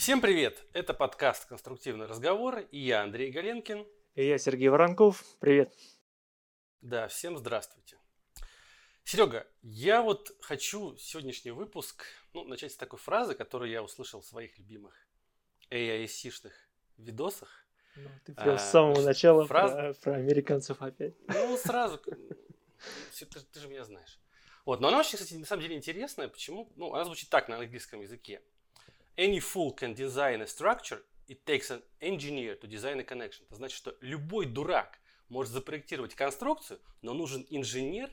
Всем привет! Это подкаст «Конструктивный разговор» и я Андрей Галенкин. И я Сергей Воронков. Привет. Да, всем здравствуйте. Серега, я вот хочу сегодняшний выпуск ну, начать с такой фразы, которую я услышал в своих любимых AIC-шных видосах. Ну, ты прям а, с самого начала фраз... про, про американцев опять. Ну, сразу. Ты, ты же меня знаешь. Вот, но она очень, кстати, на самом деле интересная. Почему? Ну, она звучит так на английском языке. Any fool can design a structure, it takes an engineer to design a connection. Это значит, что любой дурак может запроектировать конструкцию, но нужен инженер,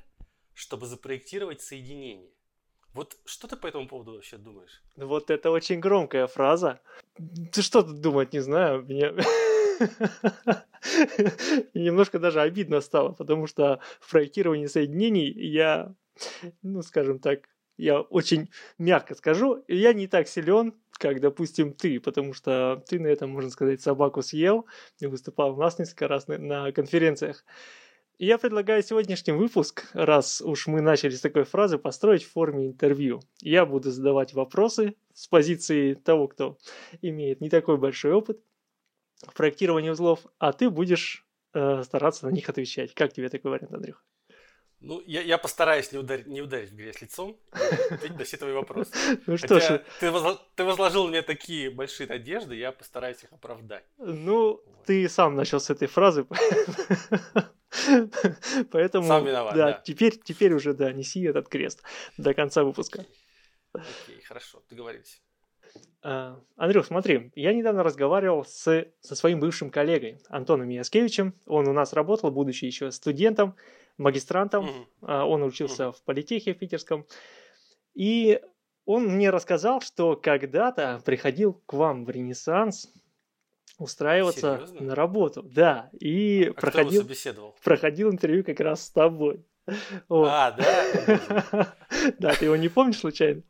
чтобы запроектировать соединение. Вот что ты по этому поводу вообще думаешь? Вот это очень громкая фраза. Ты что тут думать, не знаю. Мне... немножко даже обидно стало, потому что в проектировании соединений я, ну, скажем так, я очень мягко скажу, я не так силен, как, допустим, ты, потому что ты на этом, можно сказать, собаку съел выступал у нас несколько раз на, на конференциях. Я предлагаю сегодняшний выпуск, раз уж мы начали с такой фразы, построить в форме интервью. Я буду задавать вопросы с позиции того, кто имеет не такой большой опыт в проектировании узлов, а ты будешь э, стараться на них отвечать. Как тебе такой вариант, Андрюх? Ну, я, я постараюсь не ударить, не ударить в грязь лицом, ответить на все твои вопросы. Ну что ж. Ты, возло, ты возложил мне такие большие надежды, я постараюсь их оправдать. Ну, вот. ты сам начал с этой фразы. Поэтому, Сам виноват, да, да. Теперь, теперь уже, да, неси этот крест до конца выпуска. Окей, хорошо, договорились. Uh, Андрюх, смотри, я недавно разговаривал с, со своим бывшим коллегой Антоном Яскевичем. Он у нас работал, будучи еще студентом, магистрантом. Mm-hmm. Он учился mm-hmm. в политехе в питерском. И он мне рассказал, что когда-то приходил к вам в Ренессанс устраиваться Серьезно? на работу. Да, и а проходил, проходил интервью как раз с тобой. Вот. А, да? Да, ты его не помнишь случайно?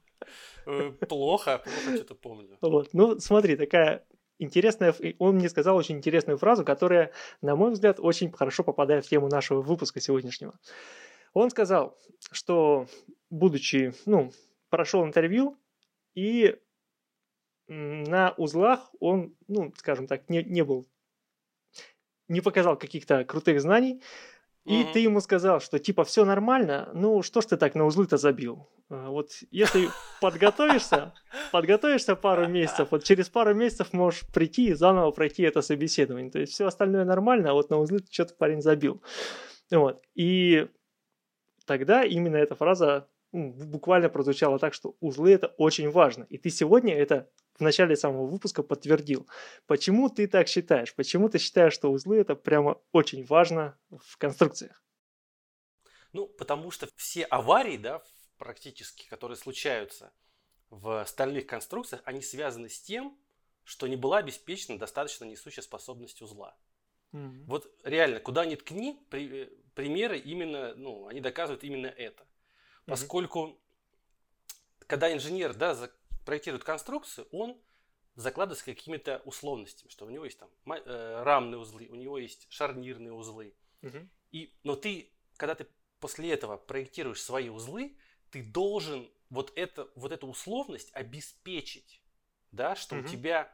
Э, плохо, плохо что-то помню. Вот, ну смотри, такая интересная, он мне сказал очень интересную фразу, которая, на мой взгляд, очень хорошо попадает в тему нашего выпуска сегодняшнего. Он сказал, что, будучи, ну, прошел интервью, и на узлах он, ну, скажем так, не, не был, не показал каких-то крутых знаний, и mm-hmm. ты ему сказал, что типа все нормально, ну что ж ты так на узлы-то забил? А, вот если подготовишься, подготовишься пару месяцев, вот через пару месяцев можешь прийти и заново пройти это собеседование. То есть все остальное нормально, а вот на узлы что-то парень забил. Вот. И тогда именно эта фраза буквально прозвучала так, что узлы это очень важно. И ты сегодня это в начале самого выпуска подтвердил. Почему ты так считаешь? Почему ты считаешь, что узлы это прямо очень важно в конструкциях? Ну, потому что все аварии, да, практически, которые случаются в стальных конструкциях, они связаны с тем, что не была обеспечена достаточно несущая способность узла. Mm-hmm. Вот реально, куда ни ткни, при, э, примеры именно, ну, они доказывают именно это. Поскольку, mm-hmm. когда инженер, да, проектирует конструкцию, он закладывается какими-то условностями, что у него есть там э, рамные узлы, у него есть шарнирные узлы. Угу. И, но ты, когда ты после этого проектируешь свои узлы, ты должен вот, это, вот эту условность обеспечить, да, что угу. у тебя...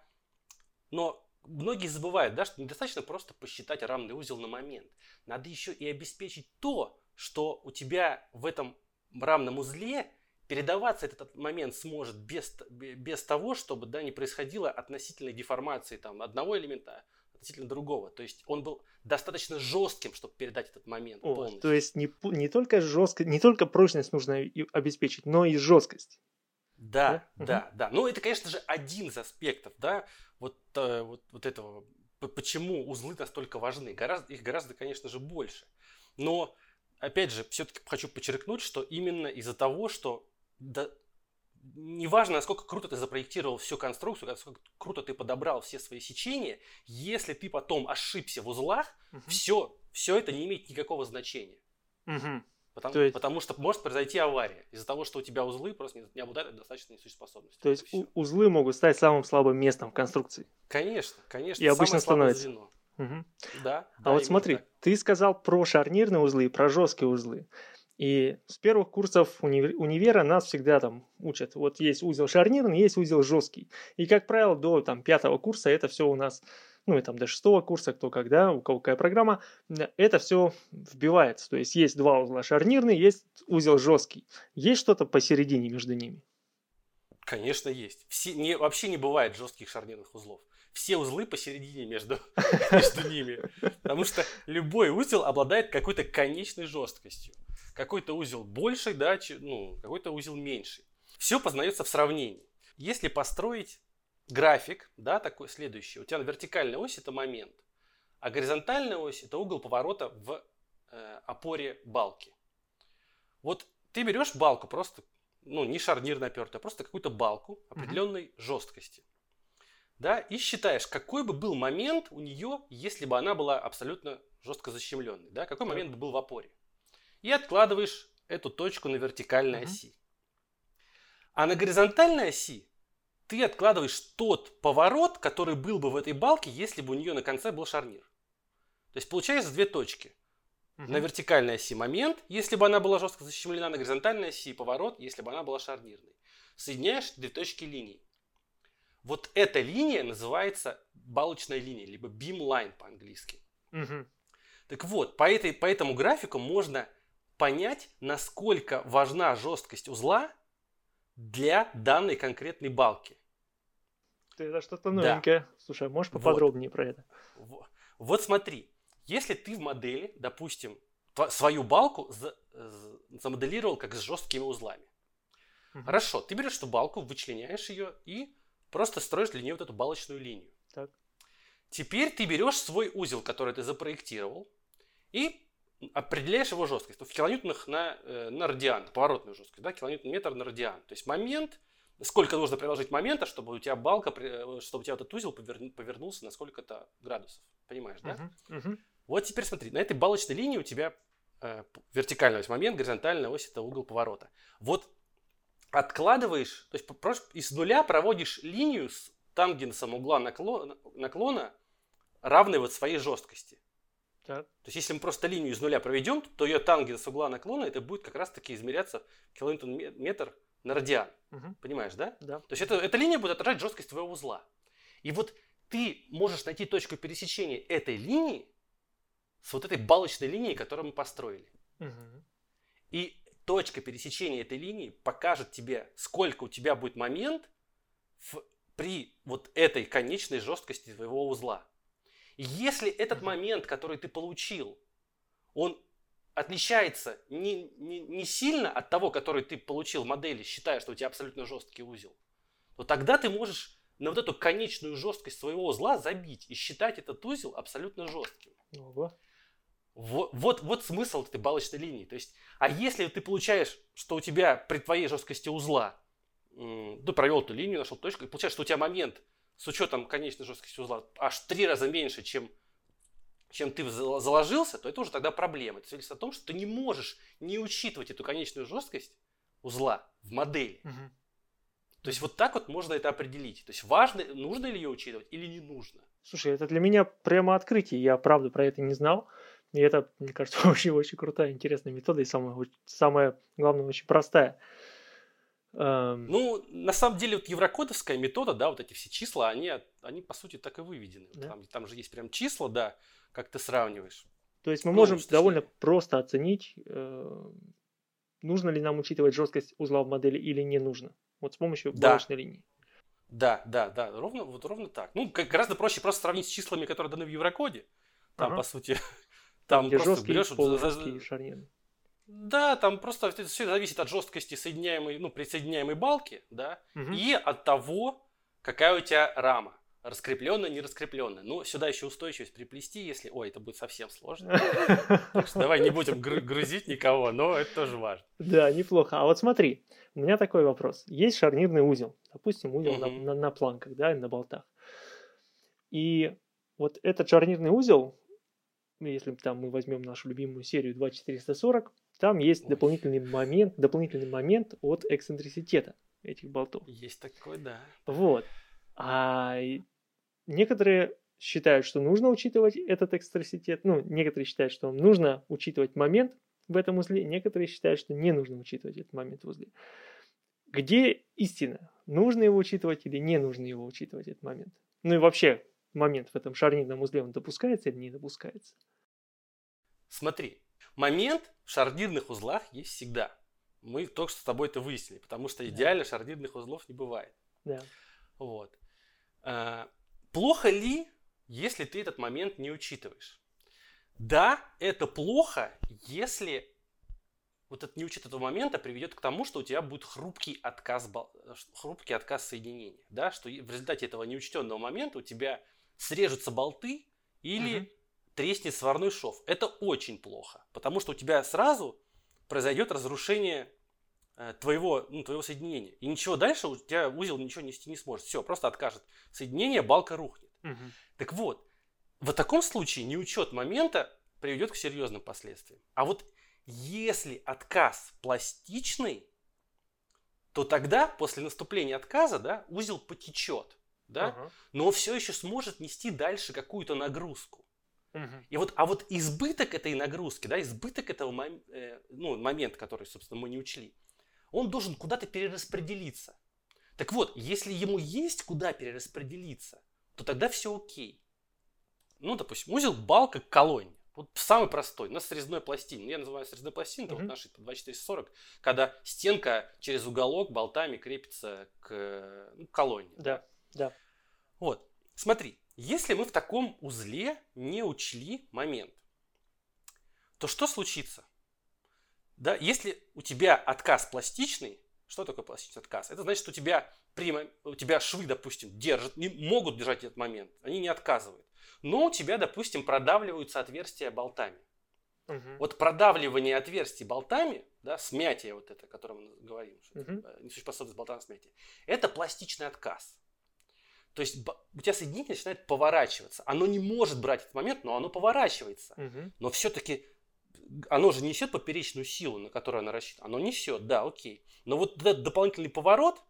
Но многие забывают, да, что недостаточно просто посчитать рамный узел на момент. Надо еще и обеспечить то, что у тебя в этом рамном узле передаваться этот момент сможет без, без того, чтобы да, не происходило относительной деформации там, одного элемента относительно другого. То есть он был достаточно жестким, чтобы передать этот момент О, полностью. То есть не, не только жестко, не только прочность нужно обеспечить, но и жесткость. Да, да, да, угу. да. Ну, это, конечно же, один из аспектов, да, вот, э, вот, вот этого, почему узлы настолько важны. Гораздо, их гораздо, конечно же, больше. Но, опять же, все-таки хочу подчеркнуть, что именно из-за того, что да, неважно, насколько круто ты запроектировал всю конструкцию, насколько круто ты подобрал все свои сечения, если ты потом ошибся в узлах, угу. все, все это не имеет никакого значения. Угу. Потому, есть... потому что может произойти авария из-за того, что у тебя узлы просто не, не обладают достаточно несущей способностью. То есть у, узлы могут стать самым слабым местом в конструкции. Конечно, конечно. И обычно становится. Звено. Угу. Да. А да, вот смотри, так. ты сказал про шарнирные узлы и про жесткие узлы. И с первых курсов уни- универа нас всегда там учат. Вот есть узел шарнирный, есть узел жесткий. И, как правило, до там, пятого курса это все у нас, ну и там до шестого курса, кто когда, у кого какая программа, это все вбивается. То есть есть два узла шарнирный, есть узел жесткий. Есть что-то посередине между ними? Конечно, есть. Все, не, вообще не бывает жестких шарнирных узлов. Все узлы посередине между, между ними. Потому что любой узел обладает какой-то конечной жесткостью. Какой-то узел больший, да, ну, какой-то узел меньший. Все познается в сравнении. Если построить график, да, такой следующий, у тебя на вертикальной оси это момент, а горизонтальная ось это угол поворота в э, опоре балки. Вот ты берешь балку просто ну, не шарнир напертый, а просто какую-то балку определенной mm-hmm. жесткости. Да, и считаешь, какой бы был момент у нее, если бы она была абсолютно жестко защемленной, да, какой момент бы был в опоре. И откладываешь эту точку на вертикальной mm-hmm. оси. А на горизонтальной оси ты откладываешь тот поворот, который был бы в этой балке, если бы у нее на конце был шарнир. То есть получается две точки. Угу. На вертикальной оси момент, если бы она была жестко защемлена, на горизонтальной оси поворот, если бы она была шарнирной. Соединяешь две точки линий. Вот эта линия называется балочная линия, либо beam line по-английски. Угу. Так вот, по, этой, по этому графику можно понять, насколько важна жесткость узла для данной конкретной балки. Это что-то новенькое. Да. Слушай, а можешь поподробнее вот. про это? Вот. вот смотри, если ты в модели, допустим, свою балку за, замоделировал как с жесткими узлами. Угу. Хорошо, ты берешь эту балку, вычленяешь ее и просто строишь для нее вот эту балочную линию. Так. Теперь ты берешь свой узел, который ты запроектировал, и определяешь его жесткость. В килоньютонах на, э, на радиан, поворотную жесткость, да, килоньютон метр на радиан. То есть момент, сколько нужно приложить момента, чтобы у тебя балка, э, чтобы у тебя этот узел повернулся на сколько-то градусов. Понимаешь, да? Uh-huh, uh-huh. Вот теперь смотри, на этой балочной линии у тебя э, вертикальный ось момент, горизонтальная ось это угол поворота. Вот откладываешь, то есть просто из нуля проводишь линию с тангенсом угла наклона, наклона равной вот своей жесткости. Так. То есть, если мы просто линию из нуля проведем, то ее тангенс угла наклона, это будет как раз-таки измеряться километр метр на радиан. Угу. Понимаешь, да? Да. То есть, это, эта линия будет отражать жесткость твоего узла. И вот ты можешь найти точку пересечения этой линии с вот этой балочной линией, которую мы построили. Угу. И точка пересечения этой линии покажет тебе, сколько у тебя будет момент в, при вот этой конечной жесткости твоего узла. И если этот угу. момент, который ты получил, он отличается не, не, не сильно от того, который ты получил в модели, считая, что у тебя абсолютно жесткий узел, то тогда ты можешь на вот эту конечную жесткость своего узла забить и считать этот узел абсолютно жестким. Ого. Вот, вот, вот смысл этой балочной линии. То есть, а если ты получаешь, что у тебя при твоей жесткости узла, ты провел эту линию, нашел точку, и получаешь, что у тебя момент с учетом конечной жесткости узла аж три раза меньше, чем, чем ты заложился, то это уже тогда проблема. Это свидетельствует о том, что ты не можешь не учитывать эту конечную жесткость узла в модели. Угу. То есть вот так вот можно это определить. То есть важно, нужно ли ее учитывать или не нужно. Слушай, это для меня прямо открытие. Я правда про это не знал. И это, мне кажется, очень-очень крутая, интересная метода и самая, самая главное, очень простая. Эм... Ну, на самом деле, вот еврокодовская метода, да, вот эти все числа, они, они по сути так и выведены. Да? Там, там же есть прям числа, да, как ты сравниваешь. То есть мы ну, можем точнее... довольно просто оценить, э, нужно ли нам учитывать жесткость узла в модели или не нужно. Вот с помощью да. балочной линии. Да, да, да, ровно, вот ровно так. Ну, гораздо проще просто сравнить с числами, которые даны в Еврокоде. Там, ага. по сути, Там Где просто берешь... Вот, шарниры. Да, там просто все зависит от жесткости соединяемой, ну, присоединяемой балки, да, угу. и от того, какая у тебя рама. Раскрепленная, не раскрепленная. Ну, сюда еще устойчивость приплести, если... Ой, это будет совсем сложно. Так что давай не будем грузить никого, но это тоже важно. Да, неплохо. А вот смотри, у меня такой вопрос. Есть шарнирный узел. Допустим, узел на, планках, да, на болтах. И вот этот шарнирный узел, если там мы возьмем нашу любимую серию 2440, там есть дополнительный момент, дополнительный момент от эксцентриситета этих болтов. Есть такой, да. Вот. А некоторые считают, что нужно учитывать этот эксцентриситет, ну, некоторые считают, что нужно учитывать момент, в этом узле, некоторые считают, что не нужно учитывать этот момент в узле. Где истина? Нужно его учитывать или не нужно его учитывать, этот момент? Ну и вообще, момент в этом шарнирном узле, он допускается или не допускается? Смотри, момент в шарнирных узлах есть всегда. Мы только что с тобой это выяснили, потому что идеально да. шарнирных узлов не бывает. Да. Вот. А, плохо ли, если ты этот момент не учитываешь? Да, это плохо, если вот этот неучет этого момента приведет к тому, что у тебя будет хрупкий отказ, хрупкий отказ соединения. Да? Что в результате этого неучтенного момента у тебя срежутся болты или угу. Треснет сварной шов. Это очень плохо, потому что у тебя сразу произойдет разрушение э, твоего, ну, твоего соединения. И ничего дальше у тебя узел ничего нести не сможет. Все, просто откажет соединение, балка рухнет. Угу. Так вот, в таком случае неучет момента приведет к серьезным последствиям. А вот если отказ пластичный, то тогда после наступления отказа да, узел потечет, да, uh но он все еще сможет нести дальше какую-то нагрузку. И вот, а вот избыток этой нагрузки, да, избыток этого мом, э, ну, момента, который, собственно, мы не учли, он должен куда-то перераспределиться. Так вот, если ему есть куда перераспределиться, то тогда все окей. Ну, допустим, узел балка колонии. Вот самый простой, на срезной пластине. Я называю срезной пластиной, это mm-hmm. вот наши 2440, когда стенка через уголок болтами крепится к ну, колонне. Да, да. Вот, смотри, если мы в таком узле не учли момент, то что случится? Да, если у тебя отказ пластичный, что такое пластичный отказ? Это значит, что у тебя, при, у тебя швы, допустим, держат, не, могут держать этот момент, они не отказывают но у тебя, допустим, продавливаются отверстия болтами. Угу. Вот продавливание отверстий болтами, да, смятие вот это, о котором мы говорим, угу. несущая способность болта на смятие, это пластичный отказ. То есть у тебя соединение начинает поворачиваться. Оно не может брать этот момент, но оно поворачивается. Угу. Но все-таки оно же несет поперечную силу, на которую оно рассчитано. Оно несет, да, окей. Но вот этот дополнительный поворот,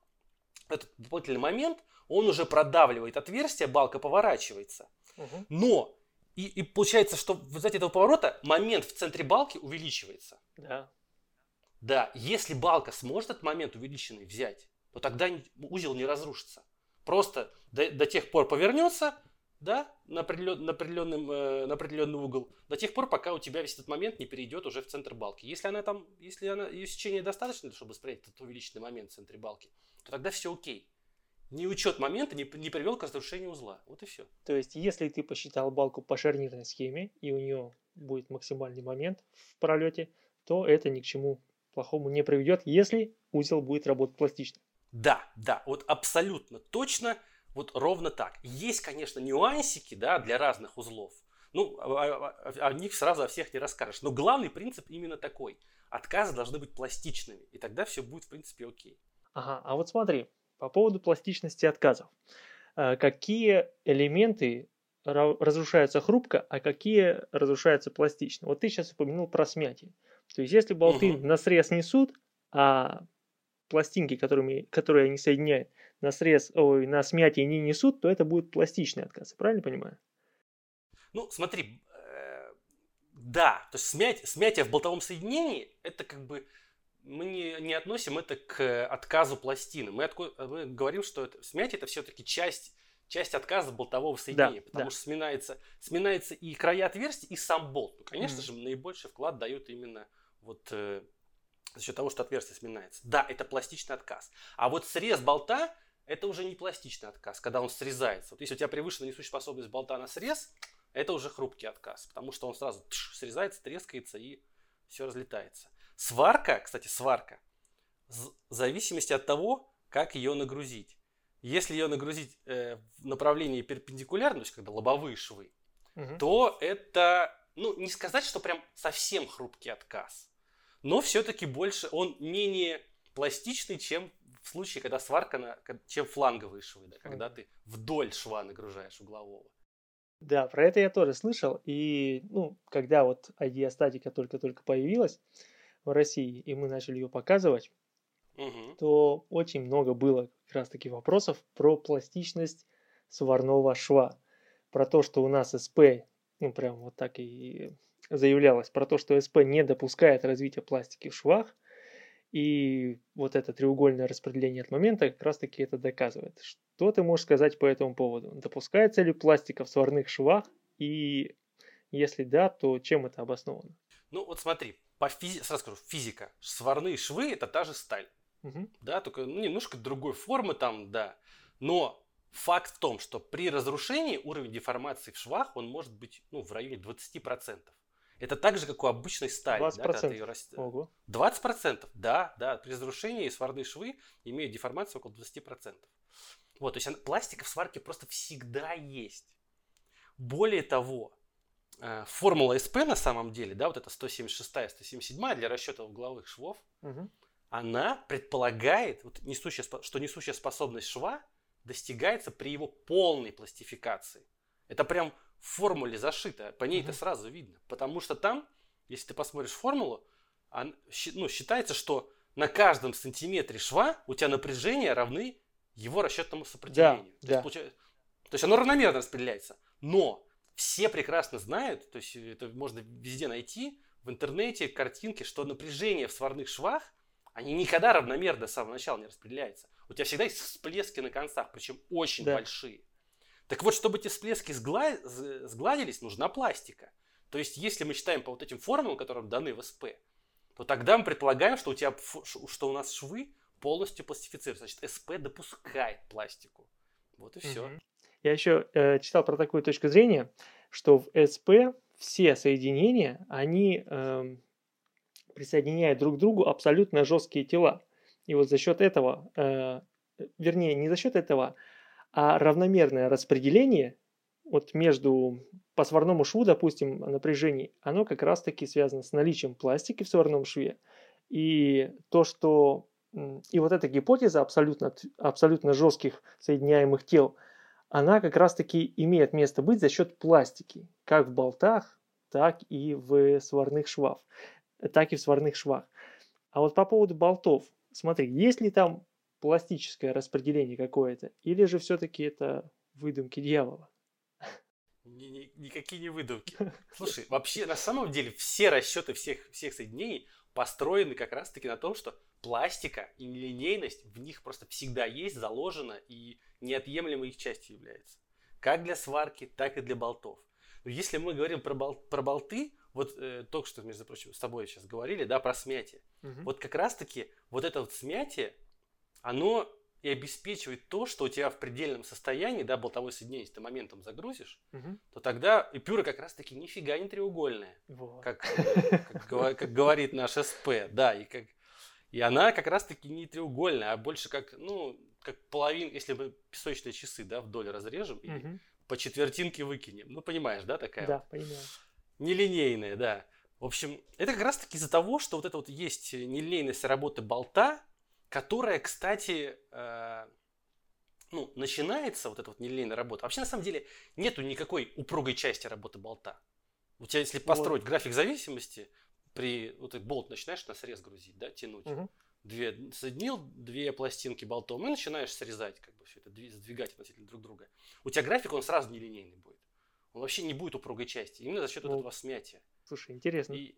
этот дополнительный момент, он уже продавливает отверстие, балка поворачивается. Угу. Но и, и получается, что в результате этого поворота момент в центре балки увеличивается. Да. Да, если балка сможет этот момент увеличенный взять, то тогда узел не разрушится. Просто до, до тех пор повернется, да, на, определен, на, определенным, э, на определенный угол, до тех пор, пока у тебя весь этот момент не перейдет уже в центр балки. Если она там, если она, ее сечение достаточно, чтобы спрятать этот увеличенный момент в центре балки, то тогда все окей неучет момента не, не привел к разрушению узла. Вот и все. То есть, если ты посчитал балку по шарнирной схеме, и у нее будет максимальный момент в пролете, то это ни к чему плохому не приведет, если узел будет работать пластично. Да, да, вот абсолютно точно, вот ровно так. Есть, конечно, нюансики, да, для разных узлов. Ну, о, о, о них сразу о всех не расскажешь. Но главный принцип именно такой. Отказы должны быть пластичными, и тогда все будет, в принципе, окей. Ага, а вот смотри, по поводу пластичности отказов. Э, какие элементы разрушаются хрупко, а какие разрушаются пластично? Вот ты сейчас упомянул про смятие. То есть, если болты угу. на срез несут, а пластинки, которыми, которые они соединяют, на срез, ой, на смятие не несут, то это будет пластичный отказ. Правильно понимаю? Ну, смотри, э, да, то есть смять, смятие в болтовом соединении, это как бы мы не, не относим это к отказу пластины. Мы, отко, мы говорим, что это, смятие это все-таки часть, часть отказа болтового соединения, да, потому да. что сминается, сминается и края отверстий, и сам болт. Ну, конечно mm-hmm. же, наибольший вклад дают именно вот э, за счет того, что отверстие сминается. Да, это пластичный отказ. А вот срез болта это уже не пластичный отказ, когда он срезается. Вот если у тебя превышена несущая способность болта на срез, это уже хрупкий отказ, потому что он сразу тш, срезается, трескается и все разлетается. Сварка, кстати, сварка, в зависимости от того, как ее нагрузить. Если ее нагрузить э, в направлении перпендикулярно, то есть когда лобовые швы, угу. то это, ну, не сказать, что прям совсем хрупкий отказ, но все-таки больше, он менее пластичный, чем в случае, когда сварка, на, чем фланговые швы, да, когда ты вдоль шва нагружаешь углового. Да, про это я тоже слышал. И, ну, когда вот идеостатика только-только появилась, в России, и мы начали ее показывать, угу. то очень много было как раз таки вопросов про пластичность сварного шва. Про то, что у нас СП, ну прям вот так и заявлялось про то, что СП не допускает развития пластики в швах, и вот это треугольное распределение от момента как раз-таки это доказывает. Что ты можешь сказать по этому поводу? Допускается ли пластика в сварных швах? И если да, то чем это обосновано? Ну вот смотри, по физи... сразу скажу, физика. Сварные швы это та же сталь. Угу. Да, только ну, немножко другой формы там, да. Но факт в том, что при разрушении уровень деформации в швах, он может быть ну, в районе 20%. Это так же, как у обычной стали. 20%? Да, когда ты ее раст... Ого. 20%? Да, да. При разрушении сварные швы имеют деформацию около 20%. Вот, то есть пластика в сварке просто всегда есть. Более того, э, формула СП на самом деле, да, вот эта 176 177 для расчета угловых швов, угу. она предполагает, вот несущая, что несущая способность шва достигается при его полной пластификации. Это прям в формуле зашито, по ней угу. это сразу видно. Потому что там, если ты посмотришь формулу, он, ну, считается, что на каждом сантиметре шва у тебя напряжение равны его расчетному сопротивлению. Да, то, да. Есть, получается, то есть оно равномерно распределяется. Но все прекрасно знают, то есть это можно везде найти, в интернете картинки, что напряжение в сварных швах, они никогда равномерно с самого начала не распределяются. У тебя всегда есть всплески на концах, причем очень да. большие. Так вот, чтобы эти всплески сгладились, нужна пластика. То есть, если мы считаем по вот этим формулам, которые даны в СП, то тогда мы предполагаем, что у, тебя, что у нас швы полностью пластифицируются. Значит, СП допускает пластику. Вот и все. Я еще э, читал про такую точку зрения, что в СП все соединения, они э, присоединяют друг к другу абсолютно жесткие тела. И вот за счет этого, э, вернее, не за счет этого, а равномерное распределение вот между по сварному шву, допустим, напряжений, оно как раз-таки связано с наличием пластики в сварном шве. И то, что и вот эта гипотеза абсолютно, абсолютно жестких соединяемых тел, она как раз-таки имеет место быть за счет пластики, как в болтах, так и в сварных швах, так и в сварных швах. А вот по поводу болтов, смотри, есть ли там пластическое распределение какое-то, или же все-таки это выдумки дьявола? Ни, ни, никакие не выдумки. Слушай, вообще на самом деле все расчеты всех, всех соединений построены как раз-таки на том, что пластика и нелинейность в них просто всегда есть, заложена и неотъемлемой их частью является. Как для сварки, так и для болтов. Но если мы говорим про, бол, про болты, вот э, только что, между прочим, с тобой сейчас говорили, да, про смятие. Угу. Вот как раз-таки вот это вот смятие, оно и обеспечивает то, что у тебя в предельном состоянии, да, болтовое соединение, если ты моментом загрузишь, угу. то тогда эпюра как раз-таки нифига не треугольная, вот. как, как, как говорит наш СП, да, и как и она как раз-таки не треугольная, а больше как, ну, как половин, если мы песочные часы, да, вдоль разрежем и угу. по четвертинке выкинем. Ну, понимаешь, да, такая? Да, понимаю. Нелинейная, да. В общем, это как раз-таки из-за того, что вот это вот есть нелинейность работы болта, которая, кстати, э, ну, начинается вот эта вот нелинейная работа. Вообще, на самом деле, нету никакой упругой части работы болта. У тебя, если построить вот. график зависимости, при вот этот болт начинаешь на срез грузить, да, тянуть. Угу. Две, соединил две пластинки болтом и начинаешь срезать, как бы все это, сдвигать относительно друг друга. У тебя график, он сразу нелинейный будет. Он вообще не будет упругой части, именно за счет ну, вот этого смятия. Слушай, интересно. И,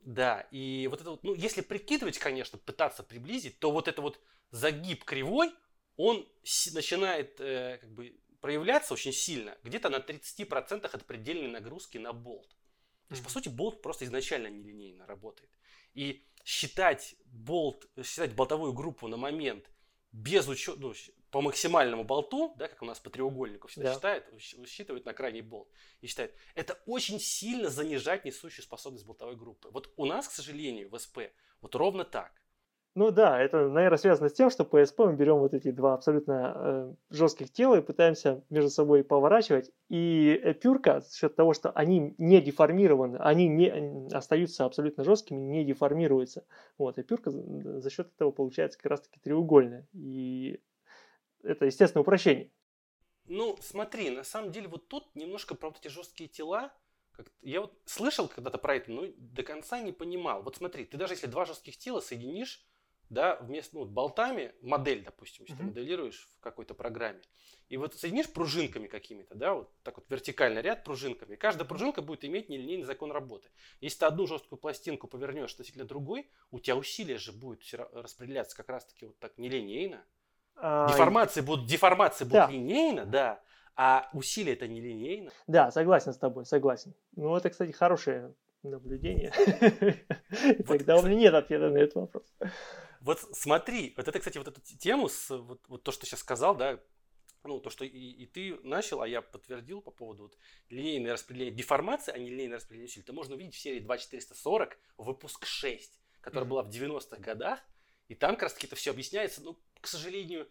да, и вот это вот, ну, если прикидывать, конечно, пытаться приблизить, то вот это вот загиб кривой, он начинает э, как бы проявляться очень сильно, где-то на 30% от предельной нагрузки на болт. То есть, по сути, болт просто изначально нелинейно работает. И считать болт, считать болтовую группу на момент без учета, ну, по максимальному болту, да, как у нас по треугольнику всегда да. считает, считывает на крайний болт и считает, это очень сильно занижать несущую способность болтовой группы. Вот у нас, к сожалению, в СП вот ровно так. Ну да, это, наверное, связано с тем, что по СП мы берем вот эти два абсолютно э, жестких тела и пытаемся между собой поворачивать. И эпюрка, за счет того, что они не деформированы, они не остаются абсолютно жесткими, не деформируются. Вот, эпюрка за счет этого получается как раз-таки треугольная. И это, естественно, упрощение. Ну, смотри, на самом деле вот тут немножко про вот эти жесткие тела, я вот слышал когда-то про это, но до конца не понимал. Вот смотри, ты даже если два жестких тела соединишь да, вместо ну, болтами, модель, допустим, если mm-hmm. ты моделируешь в какой-то программе, и вот соединишь пружинками какими-то, да, вот так вот вертикальный ряд пружинками, и каждая пружинка будет иметь нелинейный закон работы. Если ты одну жесткую пластинку повернешь относительно другой, у тебя усилие же будет распределяться как раз-таки вот так нелинейно. А... Деформации будут, деформации да. будут линейно, да, а усилие это нелинейно. Да, согласен с тобой, согласен. Ну, это, кстати, хорошее наблюдение. Тогда у меня нет ответа на этот вопрос. Вот смотри, вот это, кстати, вот эту тему, с, вот, вот то, что сейчас сказал, да, ну, то, что и, и ты начал, а я подтвердил по поводу вот линейного распределения деформации, а не линейное распределение усилий, это можно увидеть в серии 2440, выпуск 6, которая mm-hmm. была в 90-х годах, и там как раз таки это все объясняется, ну, к сожалению,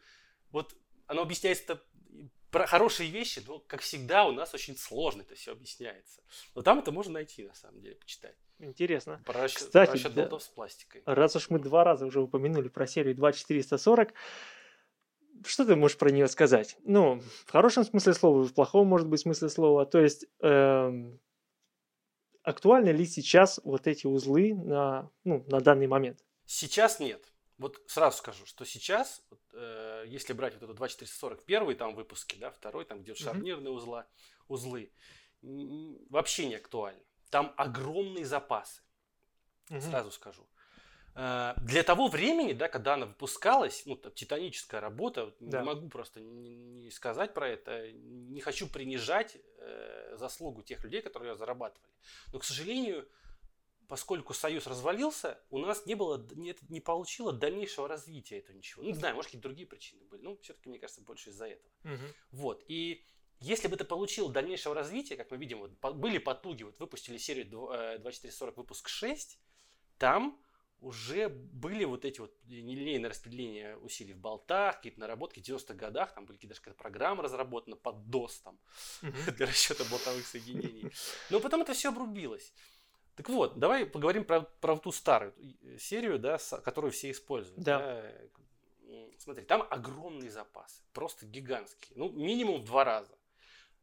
вот оно объясняется про хорошие вещи, но, как всегда, у нас очень сложно это все объясняется. Но там это можно найти, на самом деле, почитать. Интересно. Про расчет, Кстати, про расчет да, с пластикой. Раз уж мы два раза уже упомянули про серию 2440, что ты можешь про нее сказать? Ну, в хорошем смысле слова, в плохом, может быть, смысле слова. То есть, эм, актуальны ли сейчас вот эти узлы на, ну, на данный момент? Сейчас нет. Вот сразу скажу, что сейчас, вот, э, если брать вот эту 2440, первый там выпуски, да, второй, там где шарнирные узла, узлы, вообще не актуально. Там огромные запасы, сразу скажу. Э, для того времени, да, когда она выпускалась, ну, там, титаническая работа, да. не могу просто не, не сказать про это, не хочу принижать э, заслугу тех людей, которые ее зарабатывали. Но, к сожалению, поскольку Союз развалился, у нас не было, не, не получило дальнейшего развития этого ничего. Ну, не знаю, может, какие-то другие причины были. Ну, все-таки, мне кажется, больше из-за этого. Угу. Вот. И если бы это получило дальнейшего развития, как мы видим, вот, были потуги, вот выпустили серию 2440 э, выпуск 6, там уже были вот эти вот нелинейные распределения усилий в болтах, какие-то наработки в 90-х годах, там были даже какая-то программа разработана под DOS там, для расчета болтовых соединений. Но потом это все обрубилось. Так вот, давай поговорим про, про ту старую серию, да, которую все используют. Да. да. Смотри, там огромный запас, просто гигантский, ну, минимум в два раза.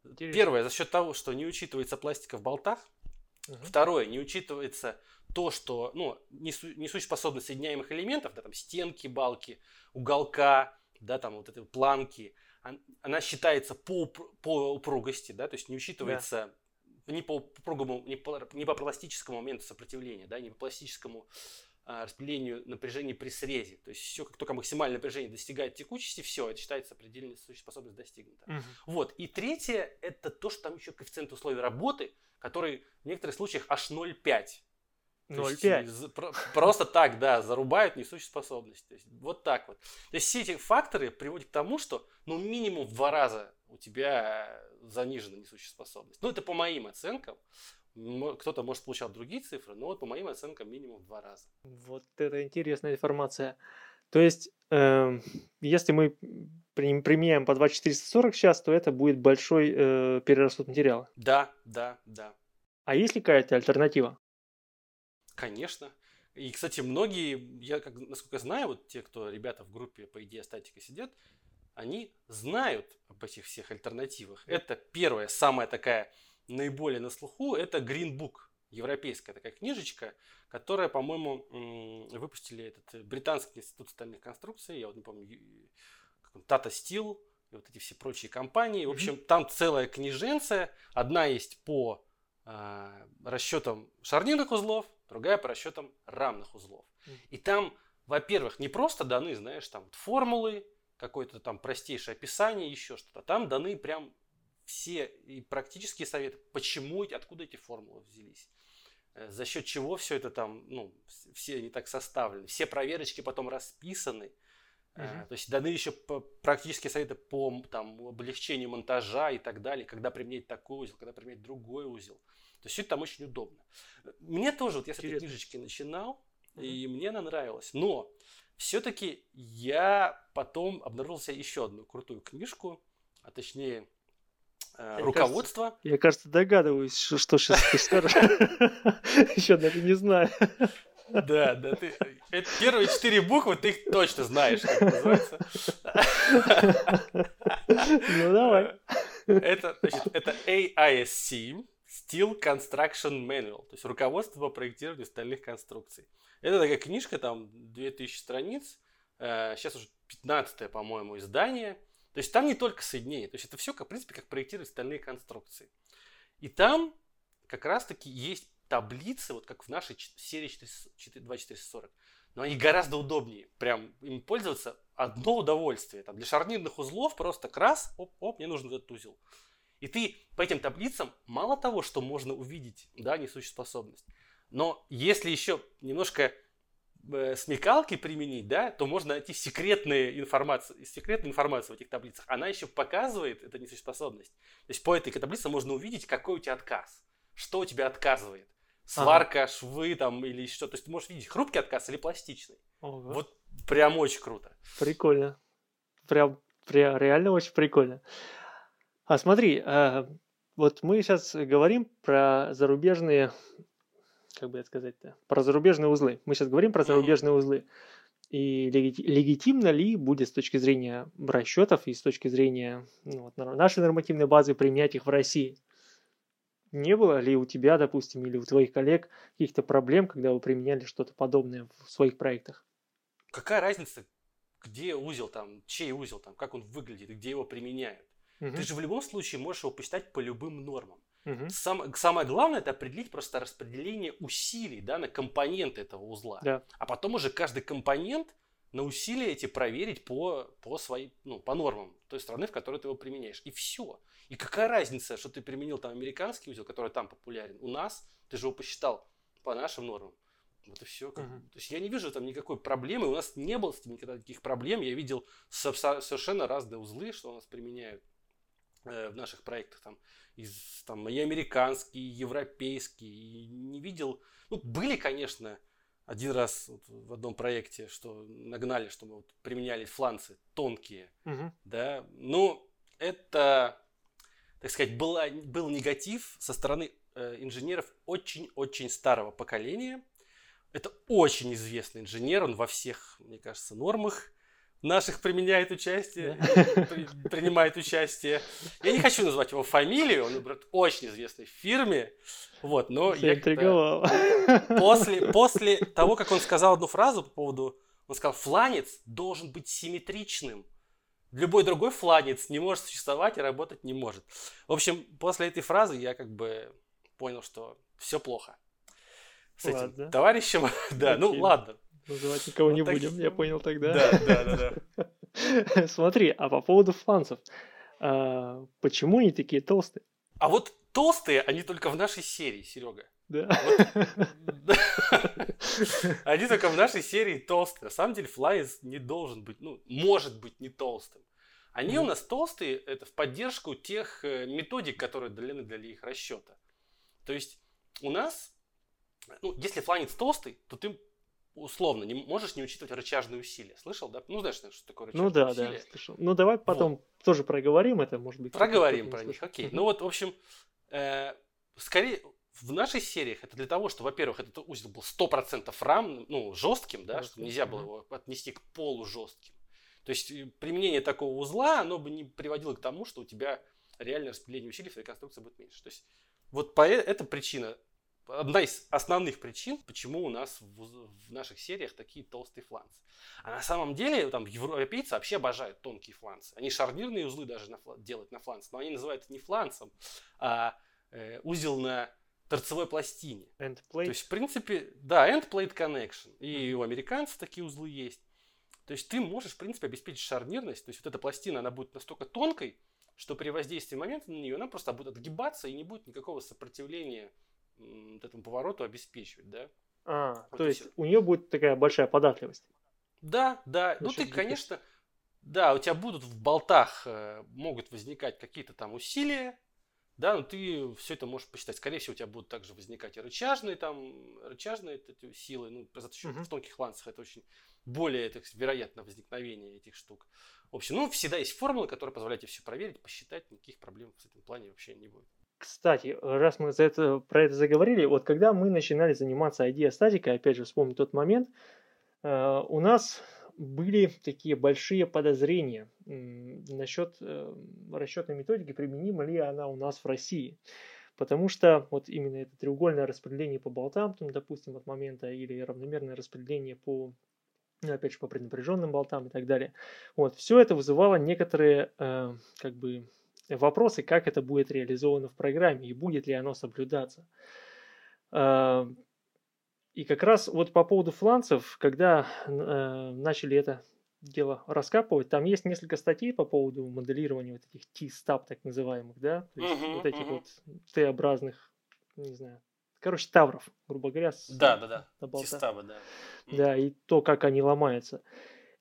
Интересно. Первое, за счет того, что не учитывается пластика в болтах. Угу. Второе, не учитывается то, что ну, несу, несущая способность соединяемых элементов, да, там стенки, балки, уголка, да, там вот эти планки, она считается по, по упругости, да, то есть не учитывается да. Не по упругому, не по, не по пластическому моменту сопротивления, да, не по пластическому а, распределению напряжения при срезе. То есть все, как только максимальное напряжение достигает текучести, все, это считается предельная способность достигнута. Угу. Вот. И третье, это то, что там еще коэффициент условий работы, который в некоторых случаях аж 0,5. 0,5. Просто так, да, зарубают несущую способность. То есть, вот так вот. То есть все эти факторы приводят к тому, что ну минимум в два раза у тебя занижена несущая способность. Ну это по моим оценкам. Кто-то может получать другие цифры, но вот по моим оценкам минимум в два раза. Вот это интересная информация. То есть, э, если мы применяем по 2440 сейчас, то это будет большой э, перерасход материала. Да, да, да. А есть ли какая-то альтернатива? Конечно. И, кстати, многие, я, как, насколько знаю, вот те, кто ребята в группе по идее статика сидят, они знают об этих всех альтернативах. Это первая, самая такая наиболее на слуху, это Green Book, европейская такая книжечка, которая, по-моему, выпустили этот британский институт стальных конструкций, я вот не помню, Tata Steel, и вот эти все прочие компании. В общем, там целая книженция. Одна есть по э, расчетам шарнирных узлов, другая по расчетам равных узлов. И там, во-первых, не просто даны, знаешь, там формулы, какое-то там простейшее описание, еще что-то. Там даны прям все и практические советы, почему, откуда эти формулы взялись. Э, за счет чего все это там, ну, все они так составлены. Все проверочки потом расписаны. Uh-huh. То есть даны еще практические советы по там, облегчению монтажа и так далее, когда применять такой узел, когда применять другой узел. То есть все это там очень удобно. Мне тоже, вот я с этой книжечки начинал, mm-hmm. и мне она нравилась. Но все-таки я потом обнаружил себе еще одну крутую книжку, а точнее э, руководство. Кажется, я, кажется, догадываюсь, что, что сейчас ты скажешь. Еще даже не знаю. Да, да, ты это первые четыре буквы ты их точно знаешь, как называется. Ну давай. Это, значит, это AISC, Steel Construction Manual, то есть руководство по проектированию стальных конструкций. Это такая книжка, там 2000 страниц, сейчас э, уже 15 по-моему, издание. То есть там не только соединение, то есть это все, в принципе, как проектировать стальные конструкции. И там как раз-таки есть таблицы, вот как в нашей серии 2440, но они гораздо удобнее. Прям им пользоваться одно удовольствие. Там для шарнирных узлов просто крас, оп, оп, мне нужен этот узел. И ты по этим таблицам мало того, что можно увидеть, да, несущую способность, но если еще немножко э, смекалки применить, да, то можно найти секретные информацию, секретную информацию в этих таблицах. Она еще показывает эту несущую способность. То есть по этой таблице можно увидеть, какой у тебя отказ, что у тебя отказывает. Сварка, ага. швы там или что. То есть ты можешь видеть хрупкий отказ или пластичный. Ого. Вот прям очень круто. Прикольно. Прям, прям реально очень прикольно. А смотри, а, вот мы сейчас говорим про зарубежные, как бы это сказать-то, про зарубежные узлы. Мы сейчас говорим про зарубежные узлы. И легитимно ли будет с точки зрения расчетов и с точки зрения ну, вот, нашей нормативной базы применять их в России? Не было ли у тебя, допустим, или у твоих коллег каких-то проблем, когда вы применяли что-то подобное в своих проектах? Какая разница, где узел там, чей узел там, как он выглядит, где его применяют? Угу. Ты же в любом случае можешь его посчитать по любым нормам. Угу. Сам, самое главное это определить просто распределение усилий да, на компоненты этого узла. Да. А потом уже каждый компонент на усилия эти проверить по, по, своей, ну, по нормам той страны, в которой ты его применяешь. И все. И какая разница, что ты применил там американский узел, который там популярен. У нас ты же его посчитал по нашим нормам. Вот и все. Uh-huh. То есть я не вижу там никакой проблемы. У нас не было с этим никогда таких проблем. Я видел совершенно разные узлы, что у нас применяют. Э, в наших проектах там из там и американские, и европейские, и не видел. Ну, были, конечно, один раз вот в одном проекте, что нагнали, что мы вот применяли фланцы тонкие, угу. да, ну, это, так сказать, была, был негатив со стороны э, инженеров очень-очень старого поколения. Это очень известный инженер, он во всех, мне кажется, нормах наших применяет участие, при, принимает участие. Я не хочу назвать его фамилию, он, например, очень известный в фирме. Вот, но я после, после того, как он сказал одну фразу по поводу, он сказал, фланец должен быть симметричным. Любой другой фланец не может существовать и работать не может. В общем, после этой фразы я как бы понял, что все плохо с этим ладно. товарищем. да, ну ладно, Называть никого не будем, я понял тогда. Да, да, да, да. Смотри, а по поводу фланцев. А, почему они такие толстые? А вот толстые, они только в нашей серии, Серега. Да. Они только в нашей серии толстые. На самом деле флайз не должен быть, ну, может быть не толстым. Они у нас толстые, это в поддержку тех э, методик, которые даны для их расчета. То есть у нас, ну, если фланец толстый, то ты условно не можешь не учитывать рычажные усилия. Слышал, да? Ну, знаешь, что такое рычажные ну, да, усилия? да, слышал. Ну, давай потом вот. тоже проговорим это, может быть. Проговорим про них, окей. Ну, вот, в общем, э, скорее, в наших сериях это для того, что, во-первых, этот узел был 100% рам, ну, жестким, да, что нельзя было его отнести к полужестким. То есть э, применение такого узла, оно бы не приводило к тому, что у тебя реальное распределение усилий в твоей конструкции будет меньше. То есть вот по э, эта причина одна из основных причин, почему у нас в, в наших сериях такие толстые фланцы. А на самом деле там европейцы вообще обожают тонкие фланцы. Они шарнирные узлы даже на, делают на фланце, но они называют это не фланцем, а э, узел на торцевой пластине. End plate. То есть, в принципе, да, end plate connection. И у американцев такие узлы есть. То есть ты можешь, в принципе, обеспечить шарнирность. То есть вот эта пластина, она будет настолько тонкой, что при воздействии момента на нее она просто будет отгибаться и не будет никакого сопротивления вот этому повороту обеспечивать, да. А, вот то есть все. у нее будет такая большая податливость. Да, да. ну ты, конечно, да, у тебя будут в болтах э, могут возникать какие-то там усилия, да, но ты все это можешь посчитать. Скорее всего, у тебя будут также возникать и рычажные там, рычажные эти силы, ну, за счет угу. в тонких ланцах это очень более это, вероятно возникновение этих штук. В общем, ну, всегда есть формулы, которые позволяют тебе все проверить, посчитать, никаких проблем в этом плане вообще не будет. Кстати, раз мы за это, про это заговорили, вот когда мы начинали заниматься идеостатикой, опять же вспомню тот момент, э, у нас были такие большие подозрения насчет э, расчетной методики, применима ли она у нас в России. Потому что вот именно это треугольное распределение по болтам, там, допустим, от момента или равномерное распределение по ну, опять же, по преднапряженным болтам и так далее. Вот, все это вызывало некоторые, э, как бы, вопросы, как это будет реализовано в программе и будет ли оно соблюдаться. И как раз вот по поводу фланцев, когда э, начали это дело раскапывать, там есть несколько статей по поводу моделирования вот этих T-стаб так называемых, да, то есть uh-huh, вот этих uh-huh. вот T-образных, не знаю, короче, тавров, грубо говоря. С, да, да, да, T-стабы, да. Да, и то, как они ломаются.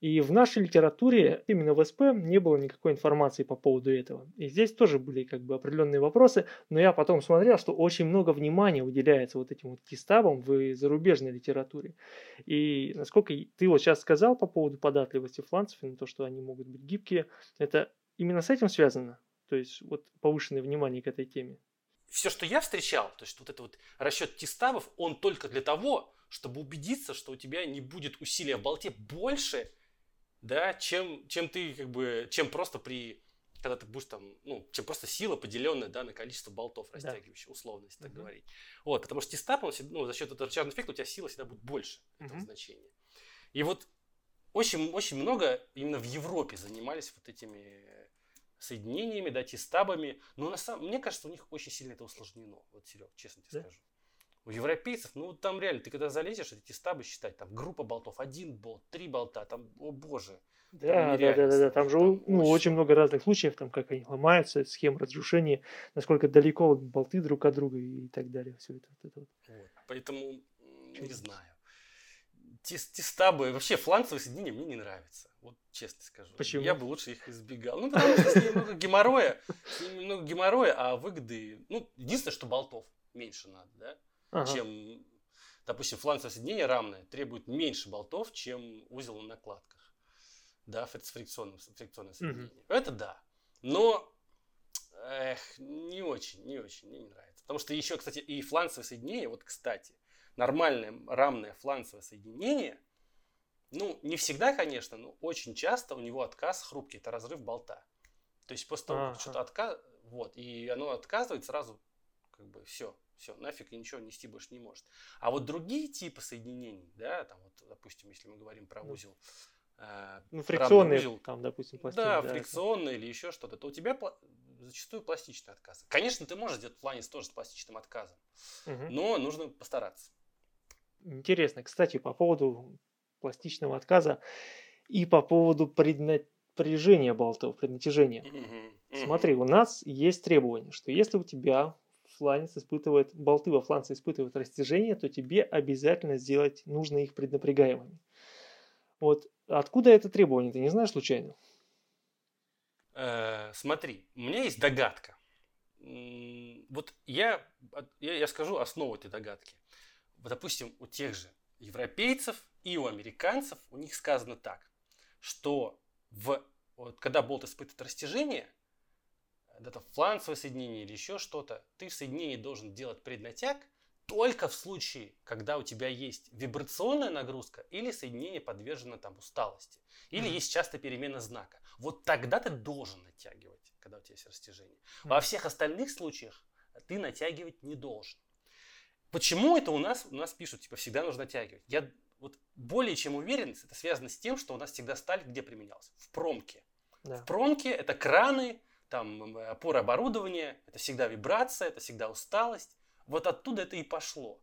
И в нашей литературе, именно в СП, не было никакой информации по поводу этого. И здесь тоже были как бы определенные вопросы, но я потом смотрел, что очень много внимания уделяется вот этим вот кистабам в зарубежной литературе. И насколько ты вот сейчас сказал по поводу податливости фланцев и на то, что они могут быть гибкие, это именно с этим связано? То есть вот повышенное внимание к этой теме? Все, что я встречал, то есть вот это вот расчет тистабов, он только для того, чтобы убедиться, что у тебя не будет усилия в болте больше, да, чем, чем ты как бы, чем просто при когда ты будешь там, ну, чем просто сила, поделенная, да, на количество болтов растягивающих, да. условно, если так uh-huh. говорить. Вот, потому что тестап, он, ну, за счет этого рычажного эффекта у тебя сила всегда будет больше uh-huh. этого значения. И вот очень, очень много именно в Европе занимались вот этими соединениями, да, тестабами. Но на самом, мне кажется, у них очень сильно это усложнено. Вот, Серег, честно тебе да? скажу. У европейцев, ну там реально, ты когда залезешь, эти стабы считать, там группа болтов, один болт, три болта, там, о боже. Да, да, да, да, да, там же там ну, очень... очень много разных случаев, там как они ломаются, схем разрушения, насколько далеко болты друг от друга и так далее, все это. Вот это вот. Вот. Поэтому, не знаю. Тестабы, вообще фланцевые соединения мне не нравятся. Вот честно скажу. Почему? Я бы лучше их избегал. Ну, потому что с ними много геморроя, с ними много геморроя, а выгоды, ну, единственное, что болтов меньше надо, да? Ага. чем, допустим, фланцевое соединение равное требует меньше болтов, чем узел на накладках. Да, с фрикционным, фрикционное соединение. Угу. Это да. Но эх, не очень, не очень, мне не нравится. Потому что еще, кстати, и фланцевое соединение, вот, кстати, нормальное равное фланцевое соединение, ну, не всегда, конечно, но очень часто у него отказ хрупкий, это разрыв болта. То есть после того, как что-то отказ, вот, и оно отказывает сразу, как бы, все, все, нафиг и ничего нести больше не может. А вот другие типы соединений, да, там вот, допустим, если мы говорим про узел, э, ну, узел, там, допустим, пластин. Да, да фрикционный это. или еще что-то, то у тебя пла- зачастую пластичный отказ. Конечно, ты можешь сделать планец тоже с пластичным отказом, угу. но нужно постараться. Интересно, кстати, по поводу пластичного отказа и по поводу преднапряжения болтов, преднатяжения. Угу. Смотри, у нас есть требование, что если у тебя фланец испытывает, болты во фланце испытывают растяжение, то тебе обязательно сделать, нужно их преднапрягаемыми. Вот откуда это требование, ты не знаешь случайно? Э, смотри, у меня есть догадка. Вот я, я, я скажу основу этой догадки. Вот, допустим, у тех же европейцев и у американцев у них сказано так, что в, вот, когда болт испытывает растяжение, это фланцевое соединение или еще что-то, ты в соединении должен делать преднатяг только в случае, когда у тебя есть вибрационная нагрузка или соединение подвержено там усталости. Или mm-hmm. есть часто перемена знака. Вот тогда ты должен натягивать, когда у тебя есть растяжение. Mm-hmm. Во всех остальных случаях ты натягивать не должен. Почему это у нас, у нас пишут, типа, всегда нужно натягивать? Я вот более чем уверен, это связано с тем, что у нас всегда сталь где применялся? В промке. Да. В промке это краны, там опора оборудования, это всегда вибрация, это всегда усталость. Вот оттуда это и пошло,